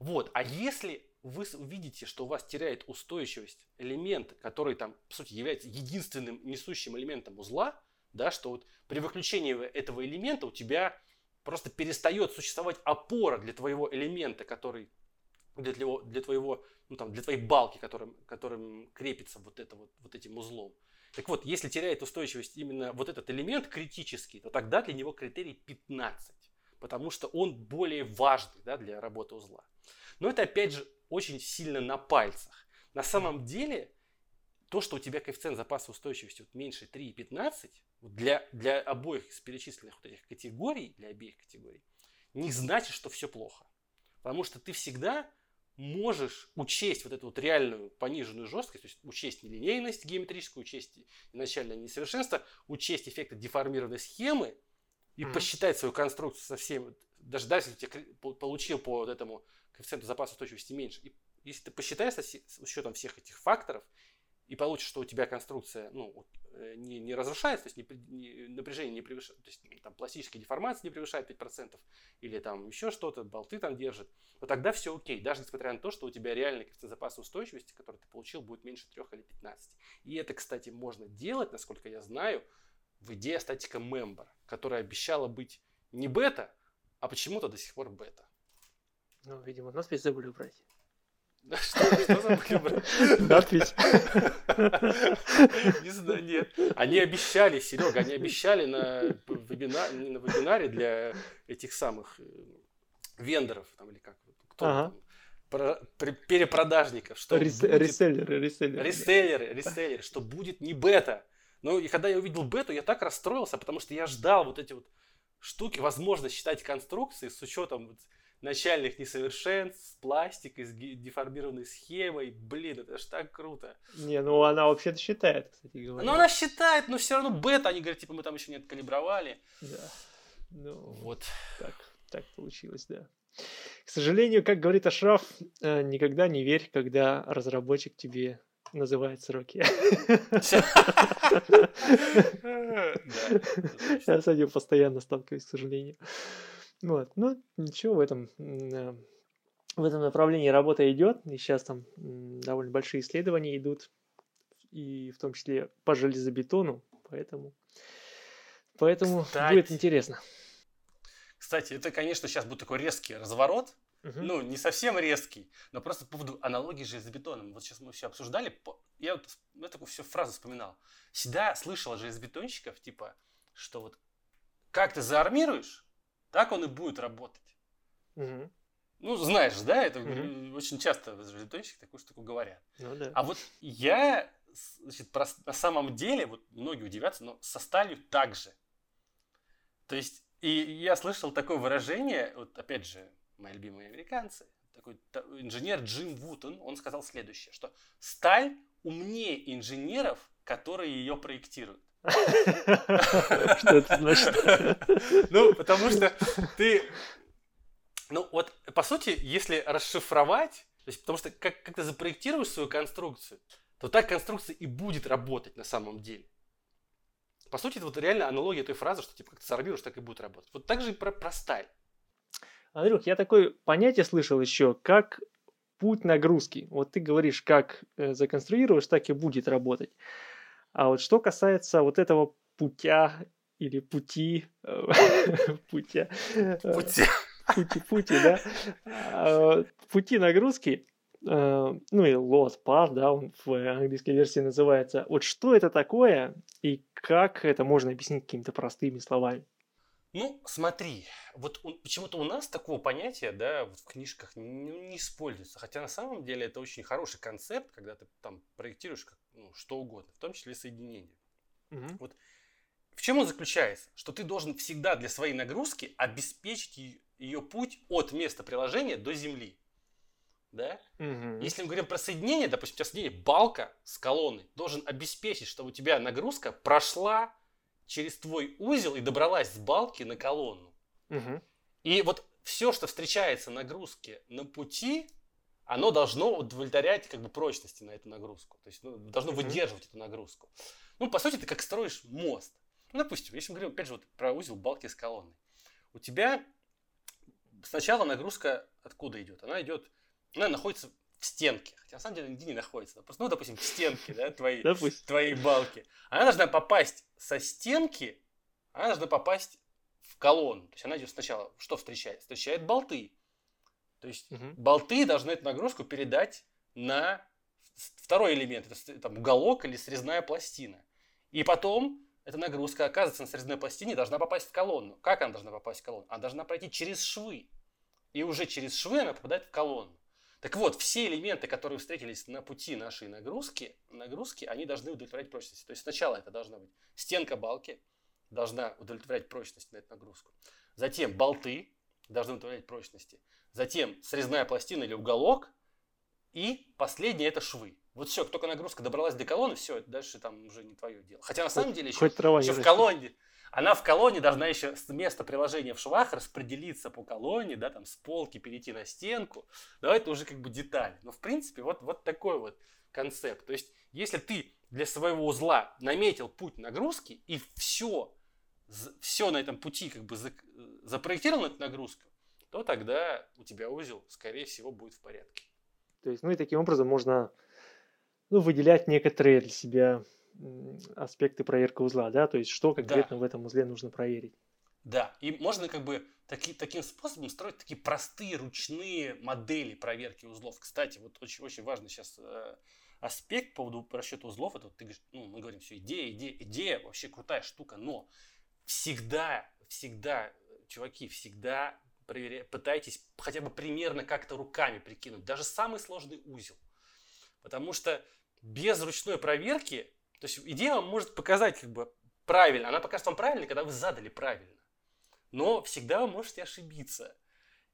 Вот, а если вы видите, что у вас теряет устойчивость элемент, который там, по сути, является единственным несущим элементом узла, да, что вот при выключении этого элемента у тебя просто перестает существовать опора для твоего элемента, который для твоего, для твоего ну, там, для твоей балки, которым, которым крепится вот, это вот, вот этим узлом. Так вот, если теряет устойчивость именно вот этот элемент критический, то тогда для него критерий 15, потому что он более важный да, для работы узла. Но это опять же очень сильно на пальцах. На самом деле, то, что у тебя коэффициент запаса устойчивости вот меньше 3,15, для, для обоих из перечисленных вот этих категорий, для обеих категорий, не значит, что все плохо. Потому что ты всегда можешь учесть вот эту вот реальную пониженную жесткость, то есть учесть нелинейность геометрическую, учесть начальное несовершенство, учесть эффекты деформированной схемы и mm-hmm. посчитать свою конструкцию со всеми, даже, даже если ты получил по вот этому коэффициенту запаса устойчивости меньше, и если ты посчитаешь с учетом всех этих факторов и получишь, что у тебя конструкция ну, э, не, не разрушается, то есть не, не, напряжение не превышает, то есть там пластические деформации не превышает 5%, или там еще что-то, болты там держит, то тогда все окей, даже несмотря на то, что у тебя реальный коэффициент запаса устойчивости, который ты получил, будет меньше 3 или 15. И это, кстати, можно делать, насколько я знаю, в идее статика Member, которая обещала быть не бета, а почему-то до сих пор бета. Ну, видимо, нас ведь забыли убрать. Что, что забыли брать? Надпись. Не знаю, нет. Они обещали, Серега, они обещали на, вебинаре, на вебинаре для этих самых э, вендоров, там, или как, кто ага. там, про, перепродажников, что Рес, будет, реселлеры, реселлеры. Реселлеры, реселлеры, что будет не бета. Ну, и когда я увидел бету, я так расстроился, потому что я ждал вот эти вот штуки, возможность считать конструкции с учетом вот начальных несовершенств, с пластикой, с деформированной схемой. Блин, это ж так круто. Не, ну она вообще-то считает, кстати говоря. Ну она считает, но все равно бета, они говорят, типа мы там еще не откалибровали. Да. Ну, вот. Так, так получилось, да. К сожалению, как говорит Ашраф, э, никогда не верь, когда разработчик тебе называет сроки. Я с этим постоянно сталкиваюсь, к сожалению. Вот. Ну, ничего в этом, в этом направлении работа идет, и сейчас там довольно большие исследования идут, и в том числе по железобетону, поэтому, поэтому Кстати, будет интересно. Кстати, это, конечно, сейчас будет такой резкий разворот, Угу. Ну, не совсем резкий, но просто по поводу аналогии с железобетоном. Вот сейчас мы все обсуждали, я вот я такую всю фразу вспоминал. Всегда слышал от железобетонщиков, типа, что вот как ты заармируешь, так он и будет работать. Угу. Ну, знаешь, да, это угу. очень часто железобетонщики такую штуку говорят. Ну, да. А вот я, значит, про, на самом деле, вот многие удивятся, но со сталью так же. То есть, и я слышал такое выражение, вот опять же, мои любимые американцы, такой инженер Джим Вутон, он сказал следующее, что сталь умнее инженеров, которые ее проектируют. Что это значит? Ну, потому что ты... Ну, вот, по сути, если расшифровать, то есть, потому что как, как ты запроектируешь свою конструкцию, то так конструкция и будет работать на самом деле. По сути, это вот реально аналогия той фразы, что типа как ты сорбируешь, так и будет работать. Вот так же и про, про сталь. Андрюх, я такое понятие слышал еще, как путь нагрузки. Вот ты говоришь, как э, законструируешь, так и будет работать. А вот что касается вот этого путя или пути, э, путя, э, Пути. пути, пути, да, А, пути нагрузки, э, ну и load path, да, он в английской версии называется. Вот что это такое и как это можно объяснить какими-то простыми словами? Ну, смотри, вот почему-то у нас такого понятия, да, вот в книжках ну, не используется. Хотя на самом деле это очень хороший концепт, когда ты там проектируешь как, ну, что угодно, в том числе соединение. Мгм. В чем он заключается? Что ты должен всегда для своей нагрузки обеспечить ее путь от места приложения до земли. Да? Мгм. Если мы говорим про соединение, допустим, у тебя соединение балка с колонной, должен обеспечить, чтобы у тебя нагрузка прошла через твой узел и добралась с балки на колонну. Мгм. И вот все, что встречается нагрузки на пути, оно должно удовлетворять как бы прочности на эту нагрузку. То есть ну, должно Мгм. выдерживать эту нагрузку. Ну, по сути, ты как строишь мост. Ну, допустим, если мы говорим, опять же, вот про узел балки с колонной. У тебя сначала нагрузка откуда идет? Она идет, она находится в стенке. Хотя на самом деле нигде не находится. Просто, ну, допустим, в стенке, да, твоей, Допустим. твоей балки. Она должна попасть со стенки, она должна попасть в колонну. То есть она идет сначала, что встречает? Встречает болты. То есть Мгм. болты должны эту нагрузку передать на второй элемент, это там, уголок или срезная пластина. И потом эта нагрузка оказывается на срезной пластине должна попасть в колонну. Как она должна попасть в колонну? Она должна пройти через швы. И уже через швы она попадает в колонну. Так вот, все элементы, которые встретились на пути нашей нагрузки, нагрузки, они должны удовлетворять прочности. То есть сначала это должна быть стенка балки, должна удовлетворять прочность на эту нагрузку. Затем болты должны удовлетворять прочности. Затем срезная пластина или уголок. И последнее это швы. Вот все, только нагрузка добралась до колонны, все, дальше там уже не твое дело. Хотя на самом деле еще, еще в колонне, она в колонне должна еще с места приложения в швах распределиться по колонне, да, там с полки перейти на стенку. Да, это уже как бы деталь. Но в принципе вот, вот такой вот концепт. То есть, если ты для своего узла наметил путь нагрузки и все, все на этом пути как бы зак- запроектировал эту нагрузку, то тогда у тебя узел, скорее всего, будет в порядке. То есть, ну и таким образом можно ну, выделять некоторые для себя аспекты проверки узла, да, то есть что конкретно в этом узле нужно проверить. Да, и можно как бы таки, таким способом строить такие простые ручные модели проверки узлов. Кстати, вот очень, очень важный сейчас э, аспект по поводу расчета узлов. Это вот ты говоришь, ну, мы говорим все, идея, идея, идея, вообще крутая штука, но всегда, всегда, чуваки, всегда проверя... пытайтесь хотя бы примерно как-то руками прикинуть, даже самый сложный узел. Потому что без ручной проверки, то есть идея вам может показать как бы правильно, она покажет вам правильно, когда вы задали правильно. Но всегда вы можете ошибиться.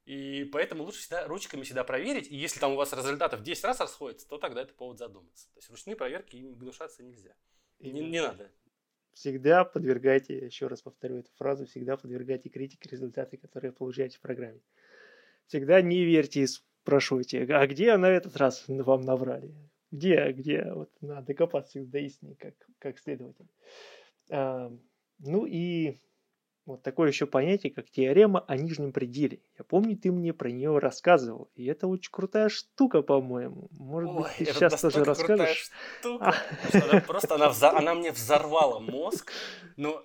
И поэтому лучше всегда ручками всегда проверить. И если там у вас результаты в 10 раз расходятся, то тогда это повод задуматься. То есть ручные проверки им гнушаться нельзя. Не, не надо. Всегда подвергайте, еще раз повторю эту фразу, всегда подвергайте критике результаты, которые получаете в программе. Всегда не верьте и спрашивайте, а где на этот раз вам наврали? Где, где? Вот надо докопаться до истины, как, как следователь. А, ну и вот такое еще понятие, как теорема о нижнем пределе. Я помню, ты мне про нее рассказывал. И это очень крутая штука, по-моему. Может быть, Ой, ты это сейчас тоже расскажешь? штука, она просто она, вза- она мне взорвала мозг. Но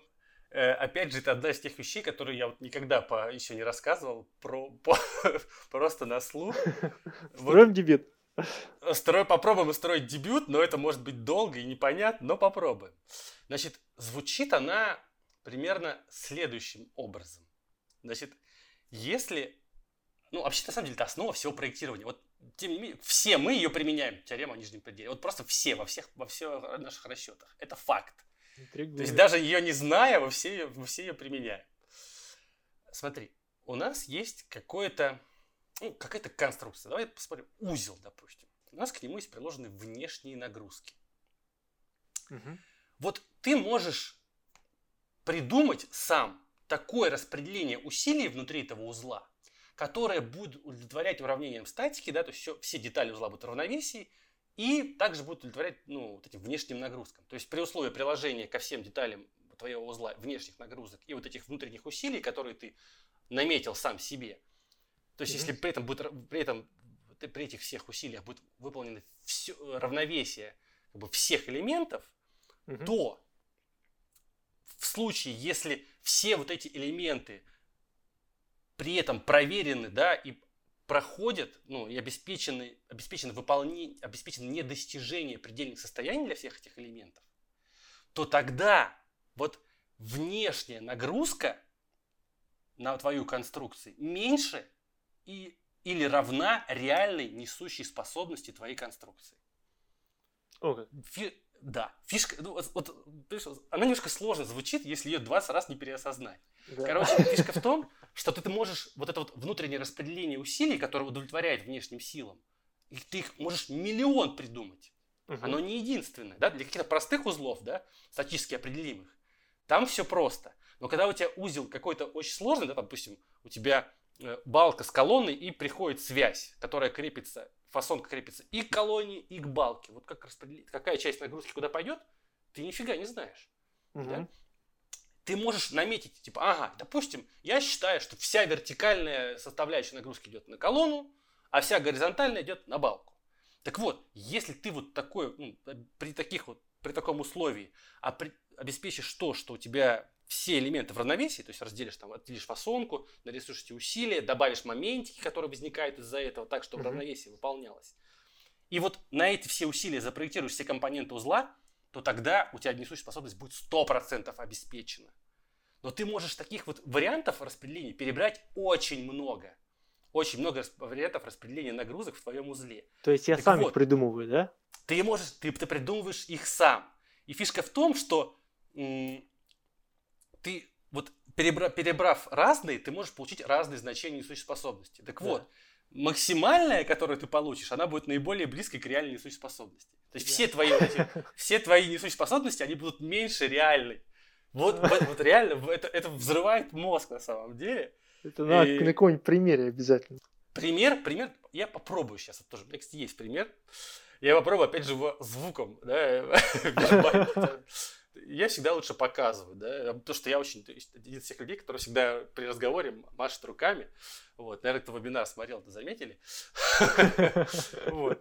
э, опять же, это одна из тех вещей, которые я вот никогда по, еще не рассказывал про, по- просто на слух. Вот Строим дебют. Строй, попробуем устроить дебют, но это может быть долго и непонятно, но попробуем. Значит, звучит она примерно следующим образом. Значит, если... Ну, вообще, на самом деле, это основа всего проектирования. Вот, тем не менее, все мы ее применяем, теорему о нижнем пределе. Вот просто все, во всех, во всех наших расчетах. Это факт. То есть Интригует. даже ее не зная, мы все ее, мы все ее применяем. Смотри, у нас есть какое-то, ну, какая-то конструкция. Давай посмотрим. Узел, допустим. У нас к нему есть приложены внешние нагрузки. Мгм. Вот ты можешь придумать сам такое распределение усилий внутри этого узла, которое будет удовлетворять уравнением статики, да, то есть все, все детали узла будут в равновесии, и также будет удовлетворять ну, вот этим внешним нагрузкам. То есть при условии приложения ко всем деталям твоего узла внешних нагрузок и вот этих внутренних усилий, которые ты наметил сам себе. То есть, mm-hmm. если при этом будет при этом при этих всех усилиях будет выполнено все, равновесие как бы, всех элементов, mm-hmm. то в случае, если все вот эти элементы при этом проверены, да, и проходят, ну, и обеспечены, обеспечено выполнение, обеспечено недостижение предельных состояний для всех этих элементов, то тогда вот внешняя нагрузка на твою конструкцию меньше и, или равна реальной несущей способности твоей конструкции. Okay. Фи, да, фишка, ну, вот, вот, она немножко сложно звучит, если ее 20 раз не переосознать. Да. Короче, фишка в том, что ты, ты можешь вот это вот внутреннее распределение усилий, которое удовлетворяет внешним силам, и ты их можешь миллион придумать. Угу. Оно не единственное, да, для каких-то простых узлов, да, статически определимых. Там все просто. Но когда у тебя узел какой-то очень сложный, да, допустим, у тебя балка с колонной и приходит связь, которая крепится, фасонка крепится и к колонне, и к балке. Вот как распределить, какая часть нагрузки куда пойдет, ты нифига не знаешь. Угу. Да? Ты можешь наметить, типа, ага, допустим, я считаю, что вся вертикальная составляющая нагрузки идет на колонну, а вся горизонтальная идет на балку. Так вот, если ты вот такой, ну, при таких вот, при таком условии а при, обеспечишь то, что у тебя все элементы в равновесии, то есть разделишь там, отделишь фасонку, нарисуешь эти усилия, добавишь моментики, которые возникают из-за этого, так, чтобы mm-hmm. равновесие выполнялось. И вот на эти все усилия запроектируешь все компоненты узла, то тогда у тебя несущая способность будет 100% обеспечена. Но ты можешь таких вот вариантов распределения перебрать очень много. Очень много вариантов распределения нагрузок в твоем узле. То есть я так сам вот, их придумываю, да? Ты можешь, ты, ты придумываешь их сам. И фишка в том, что м- ты вот перебра- перебрав разные, ты можешь получить разные значения несущей способности. Так да. вот, максимальная, которую ты получишь, она будет наиболее близкой к реальной несущей способности. То есть да. все твои эти, все твои несущие способности, они будут меньше реальной. Вот, вот, вот реально, это, это взрывает мозг на самом деле. Это надо и... на каком-нибудь примере обязательно. Пример, пример, я попробую сейчас, это тоже, кстати, есть пример. Я попробую, опять же, звуком, да, я всегда лучше показываю, да, потому что я очень, то есть, один из тех людей, которые всегда при разговоре машет руками, вот, наверное, кто вебинар смотрел, это заметили.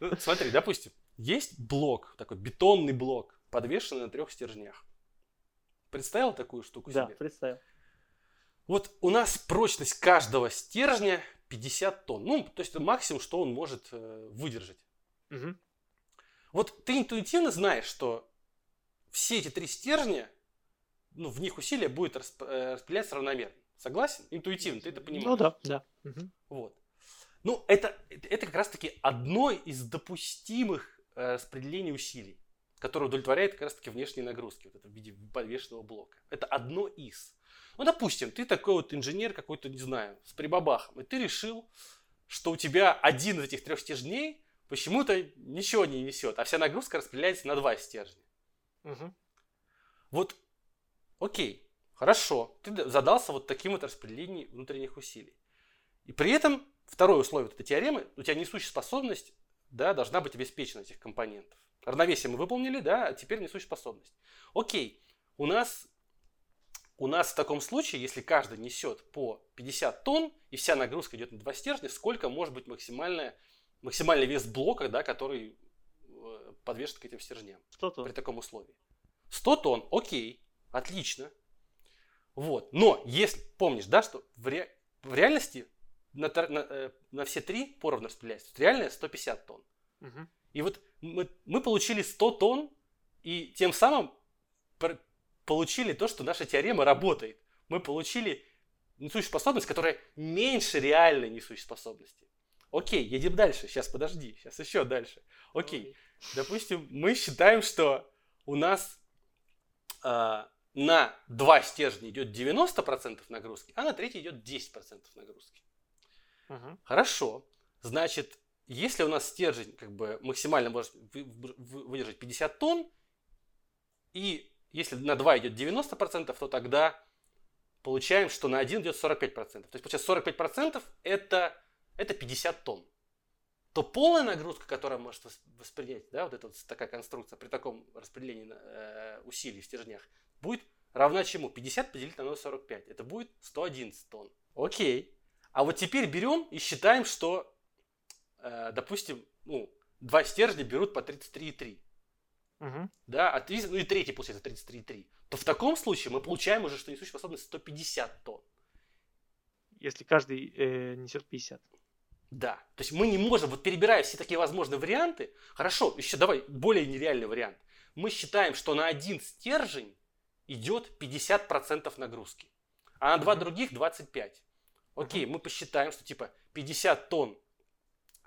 Ну, смотри, допустим, есть блок, такой бетонный блок, подвешенный на трех стержнях. Представил такую штуку себе? Да, представил. Вот у нас прочность каждого стержня 50 тонн. Ну, то есть это максимум, что он может э, выдержать. Вот ты интуитивно знаешь, что все эти три стержня, ну, в них усилия будет расп- э, распределяться равномерно. Согласен? Интуитивно, ты это понимаешь. Ну да, да. Угу. Вот. Ну, это, это как раз-таки одно из допустимых э, распределений усилий, которое удовлетворяет как раз-таки внешние нагрузки, вот это в виде подвешенного блока. Это одно из. Ну, допустим, ты такой вот инженер какой-то, не знаю, с прибабахом, и ты решил, что у тебя один из этих трех стержней почему-то ничего не несет, а вся нагрузка распределяется на два стержня. Угу. Вот, окей, хорошо, ты задался вот таким вот распределением внутренних усилий. И при этом второе условие этой теоремы, у тебя несущая способность да, должна быть обеспечена этих компонентов. Равновесие мы выполнили, да, а теперь несущая способность. Окей, у нас, у нас в таком случае, если каждый несет по 50 тонн, и вся нагрузка идет на два стержня, сколько может быть максимальная максимальный вес блока, да, который подвешен к этим стержням. 100 тонн. При таком условии. 100 тонн, окей, отлично. Вот. Но если помнишь, да, что в, ре, в реальности на, на, э, на все три поровну распределяется. Реальная 150 тонн. Угу. И вот мы, мы получили 100 тонн, и тем самым получили то, что наша теорема работает. Мы получили несущую способность, которая меньше реальной несущей способности. Окей, едем дальше. Сейчас подожди, сейчас еще дальше. Окей, допустим, мы считаем, что у нас э, на два стержня идет 90% нагрузки, а на третий идет 10% нагрузки. Угу. Хорошо. Значит, если у нас стержень как бы максимально может выдержать 50 тонн, и если на 2 идет 90%, то тогда получаем, что на 1 идет 45%. То есть, получается, 45% это это 50 тонн. то полная нагрузка, которая может воспринять, да, вот эта вот такая конструкция при таком распределении э, усилий в стержнях, будет равна чему? 50 поделить на 0,45. Это будет 111 тонн. Окей. А вот теперь берем и считаем, что, э, допустим, ну, два стержня берут по 33,3. Угу. Да, а 30, ну и третий получается 33,3. То в таком случае мы получаем уже, что несущая способность 150 тонн. Если каждый э, несет 50. Да. То есть мы не можем, вот перебирая все такие возможные варианты, хорошо, еще давай более нереальный вариант. Мы считаем, что на один стержень идет 50% нагрузки, а на два других 25. Окей, мы посчитаем, что типа 50 тонн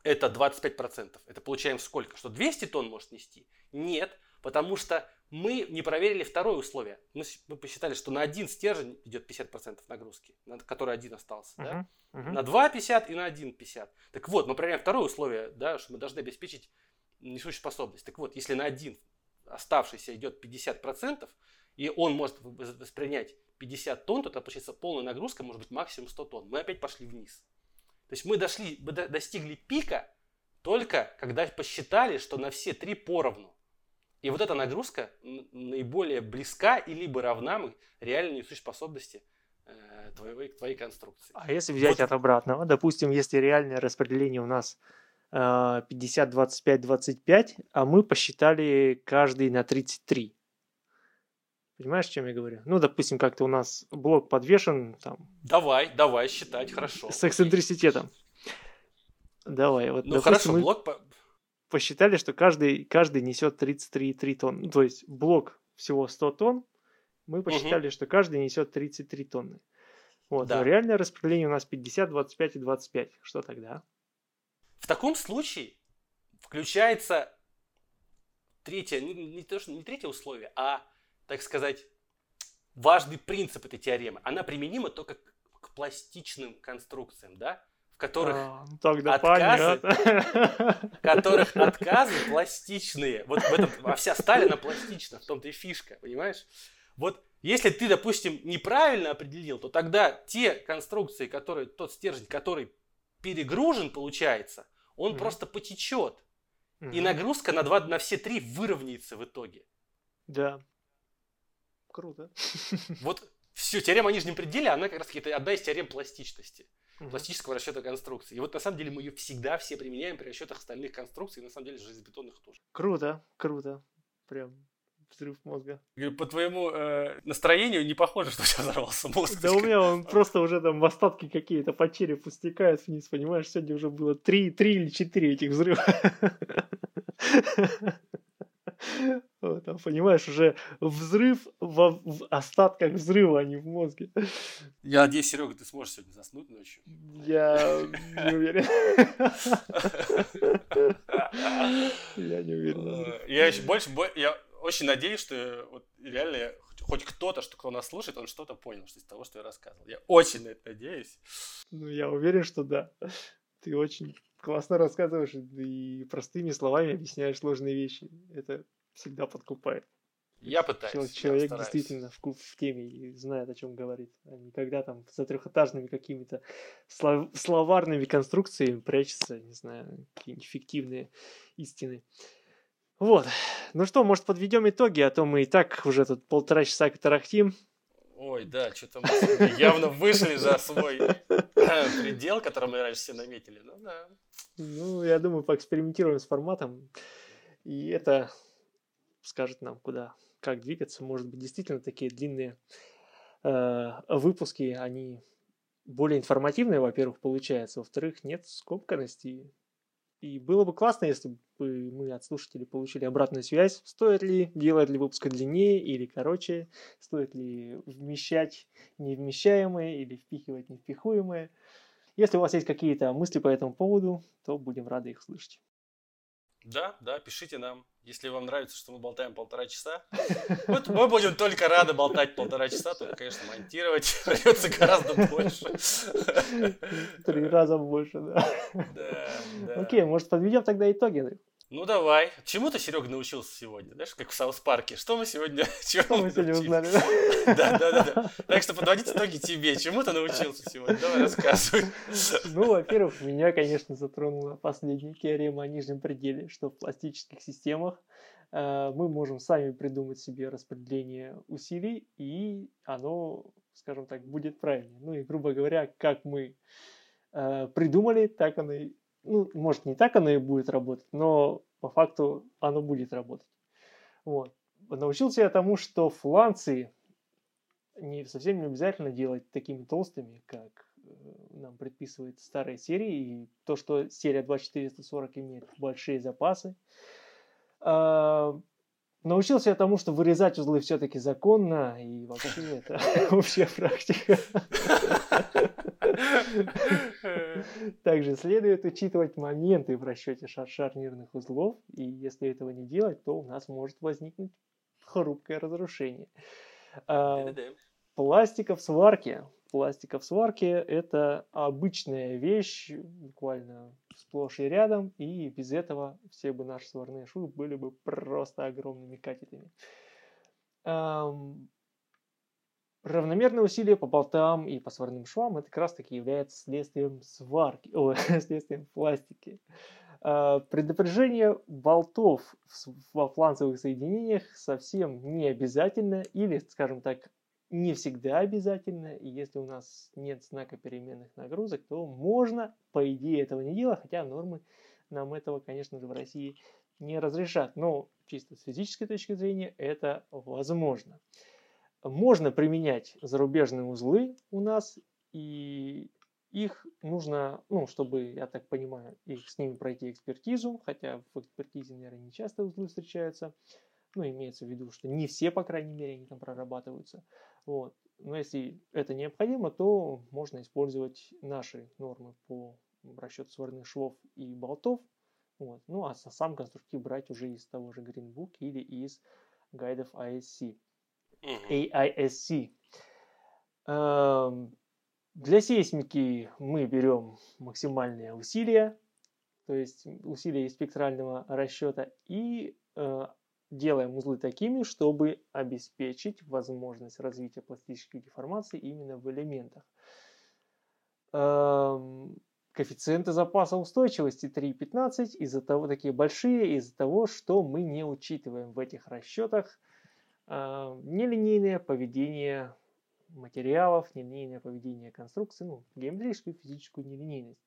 это 25%. Это получаем сколько? Что 200 тонн может нести? Нет, потому что мы не проверили второе условие. Мы, мы посчитали, что на один стержень идет 50% нагрузки, на который один остался. Uh-huh, да? uh-huh. На 2 50 и на 1 50. Так вот, мы проверяем второе условие, да, что мы должны обеспечить несущую способность. Так вот, если на один оставшийся идет 50%, и он может воспринять 50 тонн, то это получается полная нагрузка может быть максимум 100 тонн. Мы опять пошли вниз. То есть мы дошли, мы достигли пика только когда посчитали, что на все три поровну. И вот эта нагрузка наиболее близка и либо равна реальной способности э, твоей, твоей конструкции. А если взять вот. от обратного, допустим, если реальное распределение у нас 50, 25, 25, а мы посчитали каждый на 33. Понимаешь, о чем я говорю? Ну, допустим, как-то у нас блок подвешен там. Давай, давай считать, хорошо. С эксцентриситетом. Давай, вот. Ну хорошо, мы блок посчитали, что каждый, каждый несет 33,3 тонны. Ну, то есть блок всего 100 тонн, мы посчитали, угу. что каждый несет 33 тонны. Вот, да. но реальное распределение у нас 50, 25 и 25. Что тогда? В таком случае включается третье, не, не, то, что, не третье условие, а так сказать, важный принцип этой теоремы. Она применима только к, к пластичным конструкциям, да? Которых а, ну тогда отказы, которых отказы пластичные. Вот в этом, а вся сталь, она пластична, в том-то и фишка, понимаешь? Вот если ты, допустим, неправильно определил, то тогда те конструкции, которые, тот стержень, который перегружен, получается, он mm просто потечет. mm И нагрузка на, два, на все три выровняется в итоге. Да. Круто. Вот все, теорема о нижнем пределе, она как раз одна из теорем пластичности. Угу. Пластического расчета конструкции. И вот на самом деле мы ее всегда все применяем при расчетах остальных конструкций, и на самом деле железобетонных тоже. Круто, круто. Прям взрыв мозга. По твоему э, настроению не похоже, что у тебя взорвался мозг. Да у меня он просто уже там в остатки какие-то по черепу стекает вниз, понимаешь? Сегодня уже было три, три или четыре этих взрыва. Вот, там, понимаешь, уже взрыв во, в остатках взрыва, а не в мозге. Я надеюсь, Серега, ты сможешь сегодня заснуть ночью. Я не уверен. Я не уверен. Я еще больше, я очень надеюсь, что вот реально хоть кто-то, что кто нас слушает, он что-то понял что из того, что я рассказывал. Я очень на это надеюсь. Ну, я уверен, что да. Ты очень классно рассказываешь и простыми словами объясняешь сложные вещи. Это всегда подкупает. Я пытаюсь. Человек я действительно в, в теме и знает, о чем говорит. А никогда там за трехэтажными какими-то слов, словарными конструкциями прячется, не знаю, какие-нибудь фиктивные истины. Вот. Ну что, может, подведем итоги, а то мы и так уже тут полтора часа тарахтим. Ой, да, что-то мы явно вышли за свой предел, который мы раньше все наметили. Ну да. Ну, я думаю, поэкспериментируем с форматом. И это скажет нам, куда, как двигаться. Может быть, действительно такие длинные э, выпуски, они более информативные, во-первых, получается. Во-вторых, нет скобканности. И было бы классно, если бы мы от слушателей получили обратную связь, стоит ли делать ли выпуск длиннее или короче, стоит ли вмещать невмещаемое или впихивать невпихуемое. Если у вас есть какие-то мысли по этому поводу, то будем рады их слышать. Да, да, пишите нам, если вам нравится, что мы болтаем полтора часа. Вот мы будем только рады болтать полтора часа, только, конечно, монтировать придется гораздо больше. Три раза больше, да. Да, да. Окей, может, подведем тогда итоги? Ну давай. Чему ты, Серега, научился сегодня? Знаешь, как в Саус Парке. Что мы сегодня... Что мы сегодня узнали? Да, да, да, да. Так что подводить итоги тебе. Чему ты научился сегодня? Давай рассказывай. Ну, во-первых, меня, конечно, затронула последняя теорема о нижнем пределе, что в пластических системах э, мы можем сами придумать себе распределение усилий, и оно, скажем так, будет правильнее. Ну и, грубо говоря, как мы э, придумали, так оно и ну, может, не так оно и будет работать, но по факту оно будет работать. Вот. Научился я тому, что фланцы не совсем не обязательно делать такими толстыми, как э, нам предписывает старая серия, и то, что серия 2440 имеет большие запасы. А, научился я тому, что вырезать узлы все-таки законно, и вообще это общая практика. Также следует учитывать моменты в расчете шар шарнирных узлов, и если этого не делать, то у нас может возникнуть хрупкое разрушение. А, пластика в сварке. Пластика в сварке – это обычная вещь, буквально сплошь и рядом, и без этого все бы наши сварные швы были бы просто огромными катетами. Равномерное усилие по болтам и по сварным швам это как раз таки является следствием сварки, о, следствием пластики. А, предопряжение болтов во фланцевых соединениях совсем не обязательно или, скажем так, не всегда обязательно. И если у нас нет знака переменных нагрузок, то можно, по идее, этого не делать, хотя нормы нам этого, конечно же, в России не разрешат. Но чисто с физической точки зрения это возможно можно применять зарубежные узлы у нас, и их нужно, ну, чтобы, я так понимаю, их с ними пройти экспертизу, хотя в экспертизе, наверное, не часто узлы встречаются, ну, имеется в виду, что не все, по крайней мере, они там прорабатываются, вот. Но если это необходимо, то можно использовать наши нормы по расчету сварных швов и болтов, вот. Ну, а сам конструктив брать уже из того же Greenbook или из гайдов ISC. AISC. Для сейсмики мы берем максимальные усилия, то есть усилия из спектрального расчета, и э, делаем узлы такими, чтобы обеспечить возможность развития пластической деформации именно в элементах. Эм, коэффициенты запаса устойчивости 3,15 из-за того такие большие, из-за того, что мы не учитываем в этих расчетах нелинейное поведение материалов, нелинейное поведение конструкции, ну, геометрическую физическую нелинейность.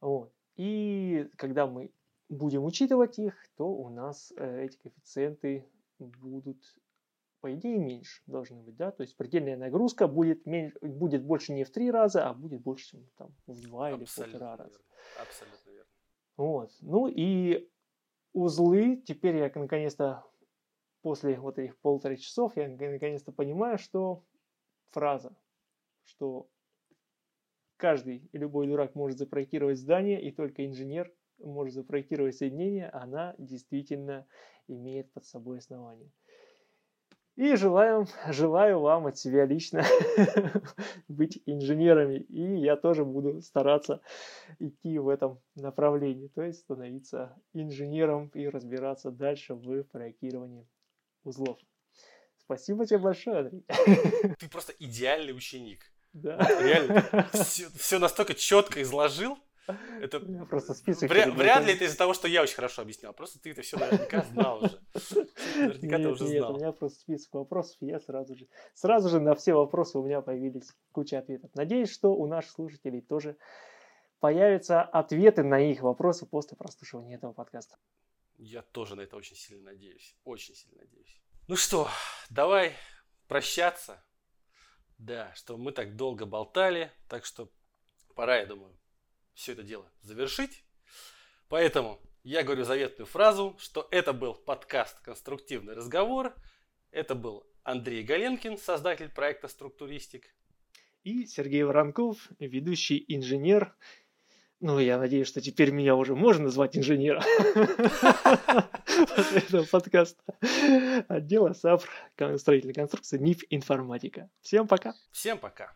Вот. И когда мы будем учитывать их, то у нас э, эти коэффициенты будут, по идее, меньше должны быть, да, то есть предельная нагрузка будет, меньше, будет больше не в три раза, а будет больше, чем там, в два или в полтора раза. Абсолютно верно. Вот. Ну и узлы, теперь я наконец-то после вот этих полутора часов я наконец-то понимаю, что фраза, что каждый и любой дурак может запроектировать здание, и только инженер может запроектировать соединение, она действительно имеет под собой основание. И желаю, желаю вам от себя лично быть инженерами. И я тоже буду стараться идти в этом направлении. То есть становиться инженером и разбираться дальше в проектировании узлов. Спасибо тебе большое, Андрей. Ты просто идеальный ученик. Да. Реально. Все, все настолько четко изложил. Это я просто список. Вряд, вряд ли это из-за того, что я очень хорошо объяснял. Просто ты это все наверняка знал уже. Наверняка нет, ты уже нет, знал. у меня просто список вопросов, и я сразу же, сразу же на все вопросы у меня появились куча ответов. Надеюсь, что у наших слушателей тоже появятся ответы на их вопросы после прослушивания этого подкаста. Я тоже на это очень сильно надеюсь. Очень сильно надеюсь. Ну что, давай прощаться. Да, что мы так долго болтали, так что пора, я думаю, все это дело завершить. Поэтому я говорю заветную фразу, что это был подкаст «Конструктивный разговор». Это был Андрей Галенкин, создатель проекта «Структуристик». И Сергей Воронков, ведущий инженер ну, я надеюсь, что теперь меня уже можно назвать инженером после этого подкаста. Отдела САПР строительной конструкции НИФ Информатика. Всем пока. Всем пока.